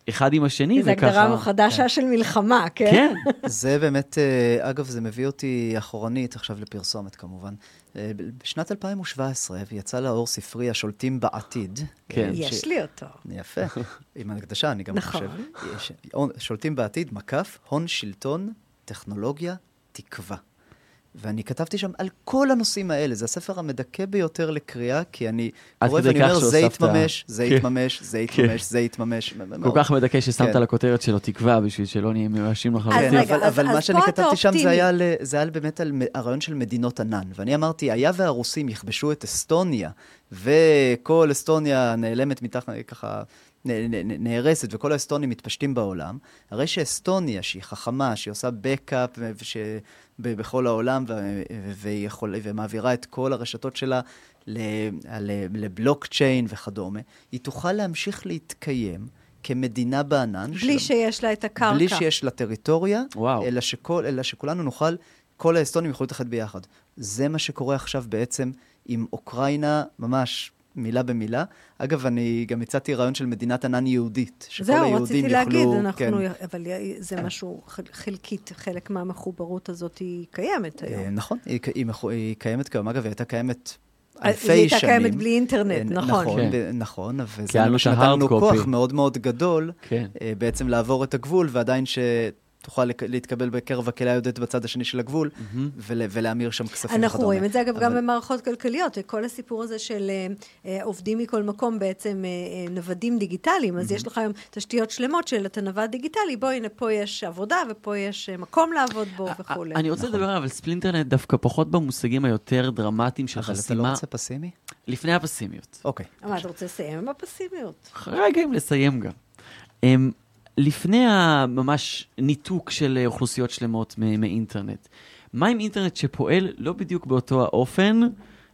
אחד עם השני, זה וככה... זו הגדרה חדשה כן. של מלחמה, כן? כן. זה באמת, אה, אגב, זה מביא אותי אחורנית, עכשיו לפרסומת כמובן. אה, בשנת 2017 יצא לאור ספרי השולטים בעתיד. כן. יש ש... לי אותו. יפה, עם הקדשה, אני גם נכון. חושב. שולטים בעתיד, מקף, הון, שלטון, טכנולוגיה, תקווה. ואני כתבתי שם על כל הנושאים האלה. זה הספר המדכא ביותר לקריאה, כי אני קורא ואני אומר, זה יתממש, זה יתממש, זה יתממש, זה יתממש. כל כך מדכא ששמת כן. לכותרת שלו תקווה, בשביל שלא נהיה מיואשים לחלוטין. אבל מה שאני כתבתי שם זה היה באמת על הרעיון של מדינות ענן. ואני אמרתי, היה והרוסים יכבשו את אסטוניה, וכל אסטוניה נעלמת מתחת, ככה... נהרסת וכל האסטונים מתפשטים בעולם, הרי שאסטוניה, שהיא חכמה, שהיא עושה בקאפ בכל העולם ויכול, ומעבירה את כל הרשתות שלה לבלוקצ'יין וכדומה, היא תוכל להמשיך להתקיים. כמדינה בענן. בלי של... שיש לה את הקרקע. בלי שיש לה טריטוריה, אלא, שכל, אלא שכולנו נוכל, כל האסטונים יוכלו להתאחד ביחד. זה מה שקורה עכשיו בעצם עם אוקראינה, ממש מילה במילה. אגב, אני גם הצעתי רעיון של מדינת ענן יהודית, שכל זהו, היהודים יוכלו... זהו, רציתי להגיד, אנחנו... כן. אבל זה משהו חלקית, חלק מהמחוברות הזאת היא קיימת היום. אה, נכון, היא, היא, היא קיימת כיום. אגב, היא הייתה קיימת אלפי שנים. היא הייתה קיימת בלי אינטרנט, אה, נכון. נכון, כן. נכון, וזה לנו כוח מאוד מאוד גדול, כן. אה, בעצם לעבור את הגבול, ועדיין ש... תוכל להתקבל בקרב הקהילה היהודית בצד השני של הגבול, mm-hmm. ול, ולהמיר שם כספים וכדומה. אנחנו רואים את זה, אגב, אבל... גם במערכות כלכליות. כל הסיפור הזה של אה, עובדים מכל מקום, בעצם אה, אה, נוודים דיגיטליים, אז mm-hmm. יש לך היום תשתיות שלמות של אתה נווד דיגיטלי, בוא, הנה, פה יש עבודה, ופה יש אה, מקום לעבוד בו וכולי. אני רוצה נכון. לדבר אבל ספלינטרנט דווקא פחות במושגים היותר דרמטיים של חסימה. אבל אתה לא רוצה פסימי? לפני הפסימיות. אוקיי. מה, אתה רוצה לסיים עם הפסימיות? רגע, אם לסיים גם. לפני הממש ניתוק של אוכלוסיות שלמות מאינטרנט, מה עם אינטרנט שפועל לא בדיוק באותו האופן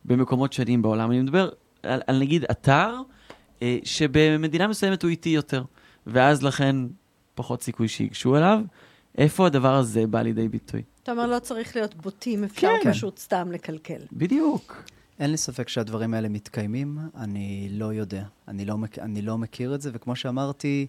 במקומות שונים בעולם? אני מדבר על, על נגיד אתר אה, שבמדינה מסוימת הוא איטי יותר, ואז לכן פחות סיכוי שיגשו אליו. איפה הדבר הזה בא לידי ביטוי? אתה אומר, לא צריך להיות בוטים, אפשר כן. פשוט סתם לקלקל. בדיוק. אין לי ספק שהדברים האלה מתקיימים, אני לא יודע. אני לא, אני לא מכיר את זה, וכמו שאמרתי,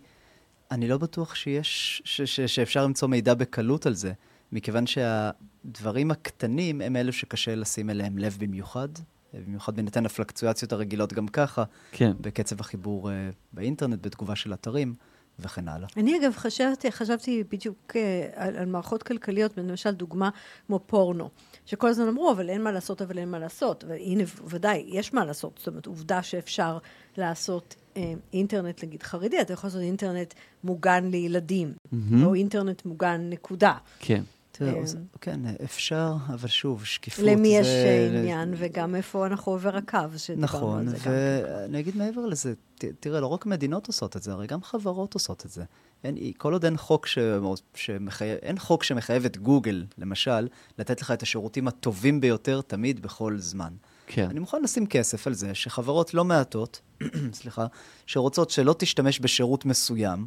אני לא בטוח שיש, ש, ש, שאפשר למצוא מידע בקלות על זה, מכיוון שהדברים הקטנים הם אלו שקשה לשים אליהם לב במיוחד, במיוחד בהינתן הפלקצואציות הרגילות גם ככה, כן. בקצב החיבור uh, באינטרנט, בתגובה של אתרים. וכן הלאה. אני אגב חשבתי, חשבתי בדיוק uh, על, על מערכות כלכליות, למשל דוגמה כמו פורנו, שכל הזמן אמרו, אבל אין מה לעשות, אבל אין מה לעשות. והנה, ודאי, יש מה לעשות. זאת אומרת, עובדה שאפשר לעשות אינטרנט, נגיד, חרדי, אתה יכול לעשות אינטרנט מוגן לילדים, mm-hmm. או אינטרנט מוגן נקודה. כן. תראה, אה, כן, אפשר, אבל שוב, שקיפות למי יש עניין, וגם איפה אנחנו עובר הקו, שדיברנו נכון, על זה גם. נכון, ואני אגיד מעבר לזה, תראה, לא רק מדינות עושות את זה, הרי גם חברות עושות את זה. אין, כל עוד אין חוק, ש... שמחייב, אין חוק שמחייב את גוגל, למשל, לתת לך את השירותים הטובים ביותר תמיד, בכל זמן. כן. אני מוכן לשים כסף על זה שחברות לא מעטות, סליחה, שרוצות שלא תשתמש בשירות מסוים,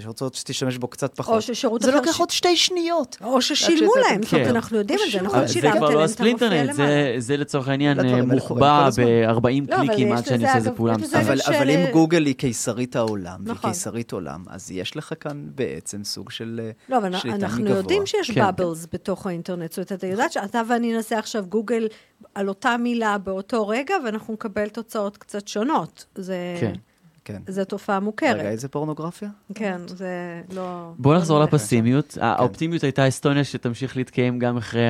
שרוצות שתשתמש בו קצת פחות. או ששירות זה אחר לוקח ש- עוד שתי שניות. או ששילמו להם, זאת אומרת, כן. אנחנו יודעים את זה. נכון, אבל זה כבר לא הספלינטרנט. זה- זה לצורך העניין אה, מוחבא כל הזמן. ב-40 לא, קליקים עד שאני עושה איזה פעולה מסוימת. אבל, אם גוגל היא קיסרית העולם, והיא נכון. קיסרית עולם, אז יש לך כאן בעצם סוג של אה, לא, אבל שליטה אנחנו מגבוה. יודעים שיש כן. בבלס בתוך האינטרנט. זאת אומרת, אתה יודעת שאתה ואני נעשה עכשיו גוגל על אותה מילה באותו רגע, ואנחנו נקבל תוצאות קצת שונות. זה... כן. כן. זו תופעה מוכרת. רגע, איזה פורנוגרפיה? כן, זה לא... בואו נחזור לא לפסימיות. האופטימיות הייתה אסטוניה שתמשיך להתקיים גם אחרי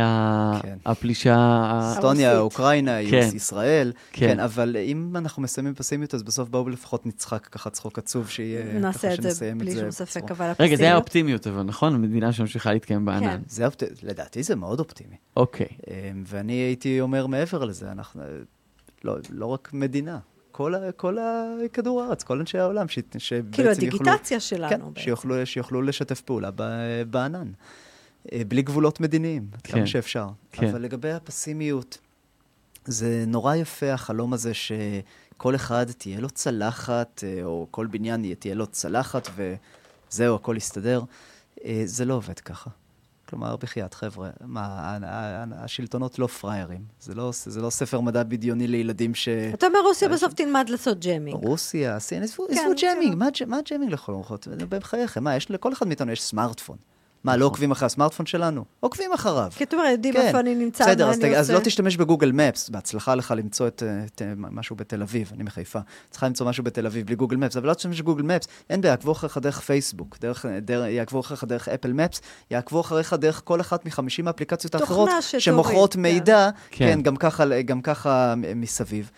כן. הפלישה. אסטוניה. אוקראינה, כן. ישראל. כן. כן, אבל אם אנחנו מסיימים פסימיות, אז בסוף בואו לפחות נצחק ככה צחוק עצוב, שיהיה... נעשה את זה בלי שום ספק, אבל רגע, זה היה הפסימיות- אופטימיות, אבל נכון? מדינה שממשיכה להתקיים בענן. כן. לדעתי זה מאוד אופטימי. אוקיי. אמ, ואני הייתי אומר מעבר לזה, אנחנו... לא, לא רק מדינה, כל, ה... כל הכדור הארץ, כל אנשי העולם, ש... שבעצם כאילו יוכלו... הדיגיטציה שלנו כן, בעצם. שיוכלו, שיוכלו לשתף פעולה ב- בענן. אה, בלי גבולות מדיניים, כן. כמה שאפשר. כן. אבל לגבי הפסימיות, זה נורא יפה החלום הזה שכל אחד תהיה לו צלחת, אה, או כל בניין תהיה לו צלחת, וזהו, הכל יסתדר. אה, זה לא עובד ככה. כלומר, בחייאת, חבר'ה, מה, השלטונות לא פראיירים. זה לא, זה לא ספר מדע בדיוני לילדים ש... אתה אומר רוסיה בסוף תלמד לעשות jamming. רוסיה, סין, עזבו כן, jamming, כן. מה מה jamming לכל אורחות? בחייכם, מה, יש לכל אחד מאיתנו יש סמארטפון. מה, לא עוקבים אחרי הסמארטפון שלנו? עוקבים אחריו. כי אתה אומר, יודעים כן. איפה אני נמצא, בסדר, מה אז, אני ת- אז עושה. לא תשתמש בגוגל מפס, בהצלחה לך למצוא את, משהו בתל אביב, אני מחיפה. צריכה למצוא משהו בתל אביב בלי גוגל מפס, אבל לא תשתמש בגוגל מפס, אין בעיה, יעקבו אחריך דרך פייסבוק, יעקבו אחריך דרך אפל מפס, יעקבו אחריך דרך כל אחת מחמישים האפליקציות האחרות, שמוכרות כן. מידע, כן. כן, גם ככה, גם ככה מסביב.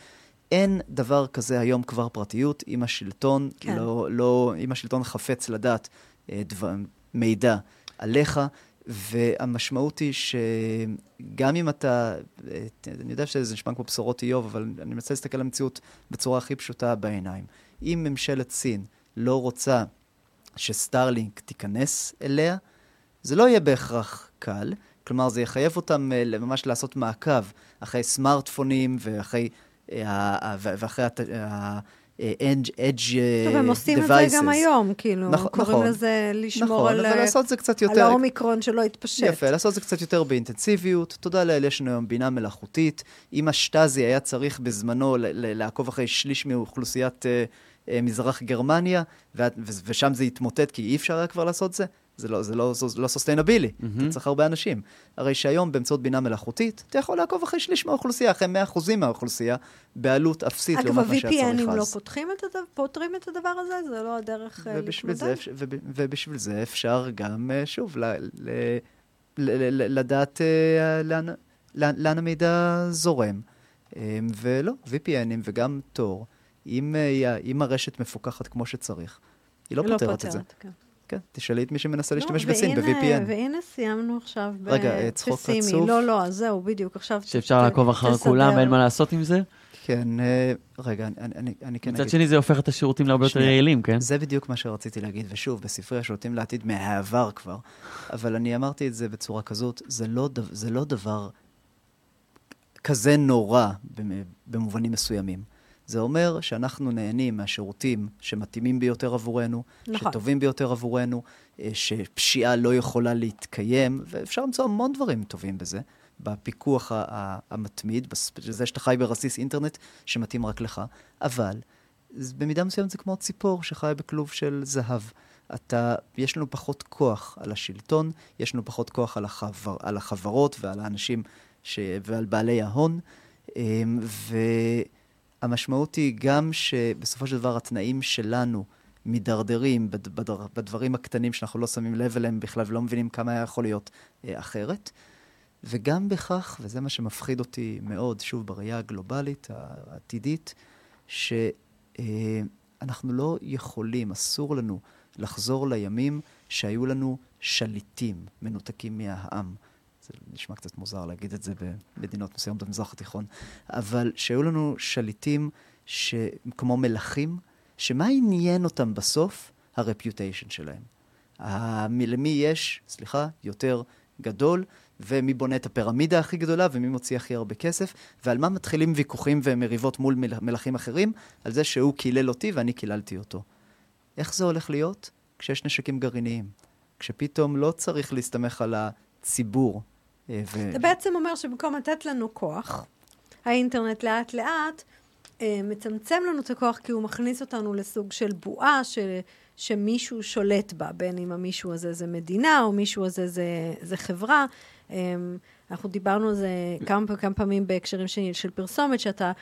אין דבר כזה היום כבר פרטיות, אם השלטון כן. לא, לא, אם השלטון חפץ לדעת אה, דבר, מידע עליך, והמשמעות היא שגם אם אתה, אני יודע שזה נשמע כמו בשורות איוב, אבל אני מנסה להסתכל על המציאות בצורה הכי פשוטה בעיניים. אם ממשלת סין לא רוצה שסטארלינק תיכנס אליה, זה לא יהיה בהכרח קל. כלומר, זה יחייב אותם אה, ממש לעשות מעקב אחרי סמארטפונים ואחרי, אה, ואחרי ה-edge devices. טוב, הם עושים את זה גם היום, כאילו, נכון, קוראים נכון. לזה לשמור נכון, על, אבל אה, לעשות זה קצת על יותר... האומיקרון שלא יתפשט. יפה, לעשות זה קצת יותר באינטנסיביות. תודה לאל, יש לנו היום בינה מלאכותית. אם השטאזי היה צריך בזמנו לעקוב אחרי שליש מאוכלוסיית אה, אה, מזרח גרמניה, ושם זה יתמוטט כי אי אפשר היה כבר לעשות זה, זה לא, זה לא, זה לא סוסטיינבילי. מהמם. אתה צריך הרבה אנשים. הרי שהיום באמצעות בינה מלאכותית, אתה יכול לעקוב אחרי שליש מהאוכלוסייה, אחרי 100% מהאוכלוסייה, בעלות אפסית אגב, לעומת מה שהיה צריך ה-VPNים לא אז. פותחים את הדבר, פותרים את הדבר הזה? זה לא הדרך אה, ובשביל זה, להתמודד? וב- ובשביל זה אפשר גם, אה, שוב, ל, ל, ל, ל, ל, לדעת אה, לאן, לאן, לאן המידע זורם. אה, ולא, VPNים וגם תור, אם, אם הרשת מפוקחת כמו שצריך, היא לא פותרת את זה. כן. כן, תשאלי את מי שמנסה לא, להשתמש בסין, ב-VPN. והנה סיימנו עכשיו ב- רגע, אה, צחוק. רצוף. לא, לא, זהו, בדיוק, עכשיו... שאפשר ת- לעקוב אחר תסדר. כולם, אין מה לעשות עם זה. כן, אה, רגע, אני, אני, אני כן מצד אגיד. שני זה הופך את השירותים להרבה יותר. יעילים, כן? זה בדיוק מה שרציתי להגיד, ושוב, בספרי השולטים לעתיד מהעבר כבר, אבל אני אמרתי את זה בצורה כזאת, זה לא, דו- זה לא דבר כזה נורא במ- במובנים מסוימים. זה אומר שאנחנו נהנים מהשירותים שמתאימים ביותר עבורנו, נכון. שטובים ביותר עבורנו, אה, שפשיעה לא יכולה להתקיים, ואפשר למצוא המון דברים טובים בזה, בפיקוח המתמיד, בזה שאתה חי ברסיס אינטרנט שמתאים רק לך, אבל במידה מסוימת זה כמו ציפור שחי בכלוב של זהב. אתה, יש לנו פחות כוח על השלטון, יש לנו פחות כוח על, החבר, על החברות ועל האנשים ש, ועל בעלי ההון, אמ, והמשמעות היא גם שבסופו של דבר התנאים שלנו מידרדרים בד, בדר, בדברים הקטנים שאנחנו לא שמים לב אליהם בכלל ולא מבינים כמה היה יכול להיות אה, אחרת. וגם בכך, וזה מה שמפחיד אותי מאוד, שוב, בראייה הגלובלית העתידית, שאנחנו לא יכולים, אסור לנו לחזור לימים שהיו לנו שליטים מנותקים מהעם. זה נשמע קצת מוזר להגיד את זה במדינות מסוימות במזרח התיכון, אבל שהיו לנו שליטים ש... כמו מלכים, שמה עניין אותם בסוף? הרפיוטיישן שלהם. למי יש, סליחה, יותר גדול, ומי בונה את הפירמידה הכי גדולה, ומי מוציא הכי הרבה כסף, ועל מה מתחילים ויכוחים ומריבות מול מל- מלכים אחרים? על זה שהוא קילל אותי ואני קיללתי אותו. איך זה הולך להיות? כשיש נשקים גרעיניים. כשפתאום לא צריך להסתמך על הציבור. אה, ו... אתה בעצם אומר שבמקום לתת לנו כוח, האינטרנט לאט לאט אה, מצמצם לנו את הכוח כי הוא מכניס אותנו לסוג של בועה ש, שמישהו שולט בה, בין אם המישהו הזה זה מדינה או מישהו הזה זה, זה חברה. אה, אנחנו דיברנו על זה כמה, כמה פעמים בהקשרים של, של פרסומת, שאתה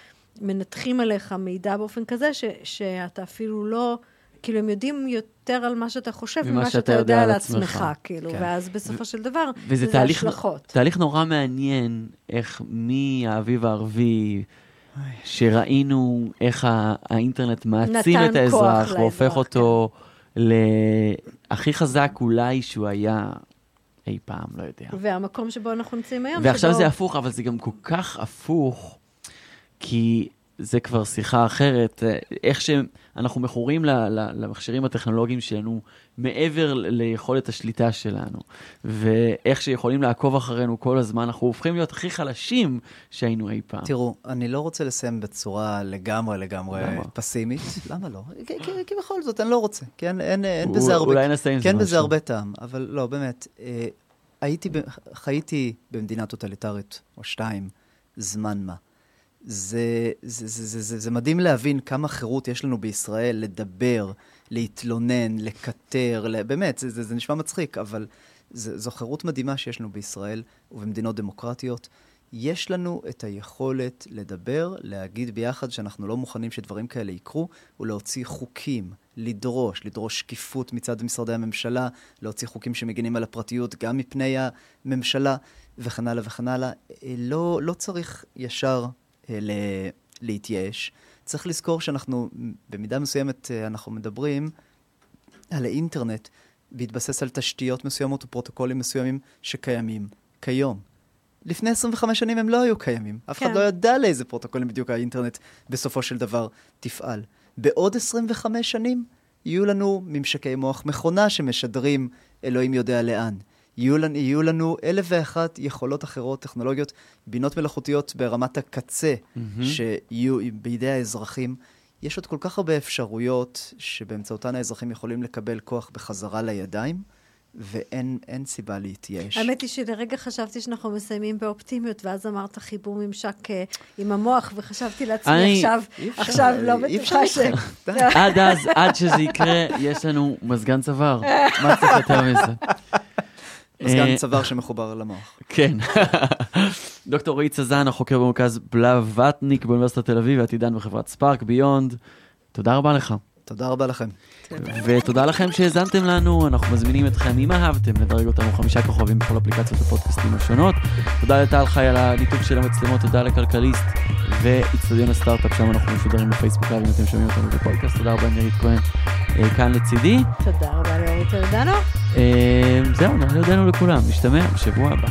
מנתחים עליך מידע באופן כזה ש, שאתה אפילו לא... כאילו, הם יודעים יותר על מה שאתה חושב ממה שאתה יודע על עצמך, כאילו, כן. ואז בסופו של דבר, וזה תהליך, השלכות. תהליך נורא מעניין, איך מהאביב הערבי, שראינו איך האינטרנט מעצים את האזרח, והופך אותו כן. להכי חזק אולי שהוא היה אי פעם, לא יודע. והמקום שבו אנחנו נמצאים היום, ועכשיו שבו... זה הפוך, אבל זה גם כל כך הפוך, כי זה כבר שיחה אחרת, איך שאנחנו מכורים למכשירים הטכנולוגיים שלנו מעבר ליכולת השליטה שלנו, ואיך שיכולים לעקוב אחרינו כל הזמן, אנחנו הופכים להיות הכי חלשים שהיינו אי פעם. תראו, אני לא רוצה לסיים בצורה לגמרי לגמרי למה? פסימית. למה לא? כי, כי, כי בכל זאת, אני לא רוצה, כן? אין, אין בזה הרבה... אולי נסיים כן בזה הרבה טעם, אבל לא, באמת. אה, הייתי, חייתי במדינה טוטליטרית, או שתיים, זמן מה. זה, זה, זה, זה, זה, זה מדהים להבין כמה חירות יש לנו בישראל לדבר, להתלונן, לקטר, באמת, זה, זה, זה נשמע מצחיק, אבל זה, זו חירות מדהימה שיש לנו בישראל ובמדינות דמוקרטיות. יש לנו את היכולת לדבר, להגיד ביחד שאנחנו לא מוכנים שדברים כאלה יקרו, ולהוציא חוקים, לדרוש, לדרוש שקיפות מצד משרדי הממשלה, להוציא חוקים שמגינים על הפרטיות גם מפני הממשלה, וכן הלאה וכן הלאה. לא, לא צריך ישר אה, להתייאש. צריך לזכור שאנחנו, במידה מסוימת, אה, אנחנו מדברים על האינטרנט בהתבסס על תשתיות מסוימות ופרוטוקולים מסוימים שקיימים כיום. לפני 25 שנים הם לא היו קיימים. אף כן. אחד לא ידע לאיזה פרוטוקולים בדיוק האינטרנט בסופו של דבר תפעל. בעוד 25 שנים יהיו לנו ממשקי מוח מכונה שמשדרים אלוהים יודע לאן. יהיו לנו, יהיו לנו אלף ואחת יכולות אחרות, טכנולוגיות, בינות מלאכותיות ברמת הקצה, mm-hmm. שיהיו בידי האזרחים. יש עוד כל כך הרבה אפשרויות שבאמצעותן האזרחים יכולים לקבל כוח בחזרה לידיים. ואין סיבה להתייאש. האמת היא שלרגע חשבתי שאנחנו מסיימים באופטימיות, ואז אמרת חיבור ממשק אה, עם המוח, וחשבתי לעצמי עכשיו, עכשיו לא בטוחה ש... עד אז, עד שזה יקרה, יש לנו מזגן צוואר. מה צריך יותר מזה? מזגן אה, צוואר שמחובר למוח. כן. דוקטור רועי צזן, החוקר במרכז בלווטניק באוניברסיטת תל אביב, ועתידן בחברת ספארק ביונד. תודה רבה לך. תודה רבה לכם. ותודה לכם שהאזנתם לנו, אנחנו מזמינים אתכם, אם אהבתם, לדרג אותנו חמישה כוכבים בכל אפליקציות הפודקאסטים השונות. תודה לטל חי על הניתוק של המצלמות, תודה לכלכליסט ואיצטדיון הסטארט-אפ, שם אנחנו משודרים בפייסבוק לייב, אם אתם שומעים אותנו בפודקאסט. תודה רבה, נירית כהן, אה, כאן לצידי. תודה רבה לאורית אלדנו. אה, זהו, נראה לי לכולם, נשתמע בשבוע הבא.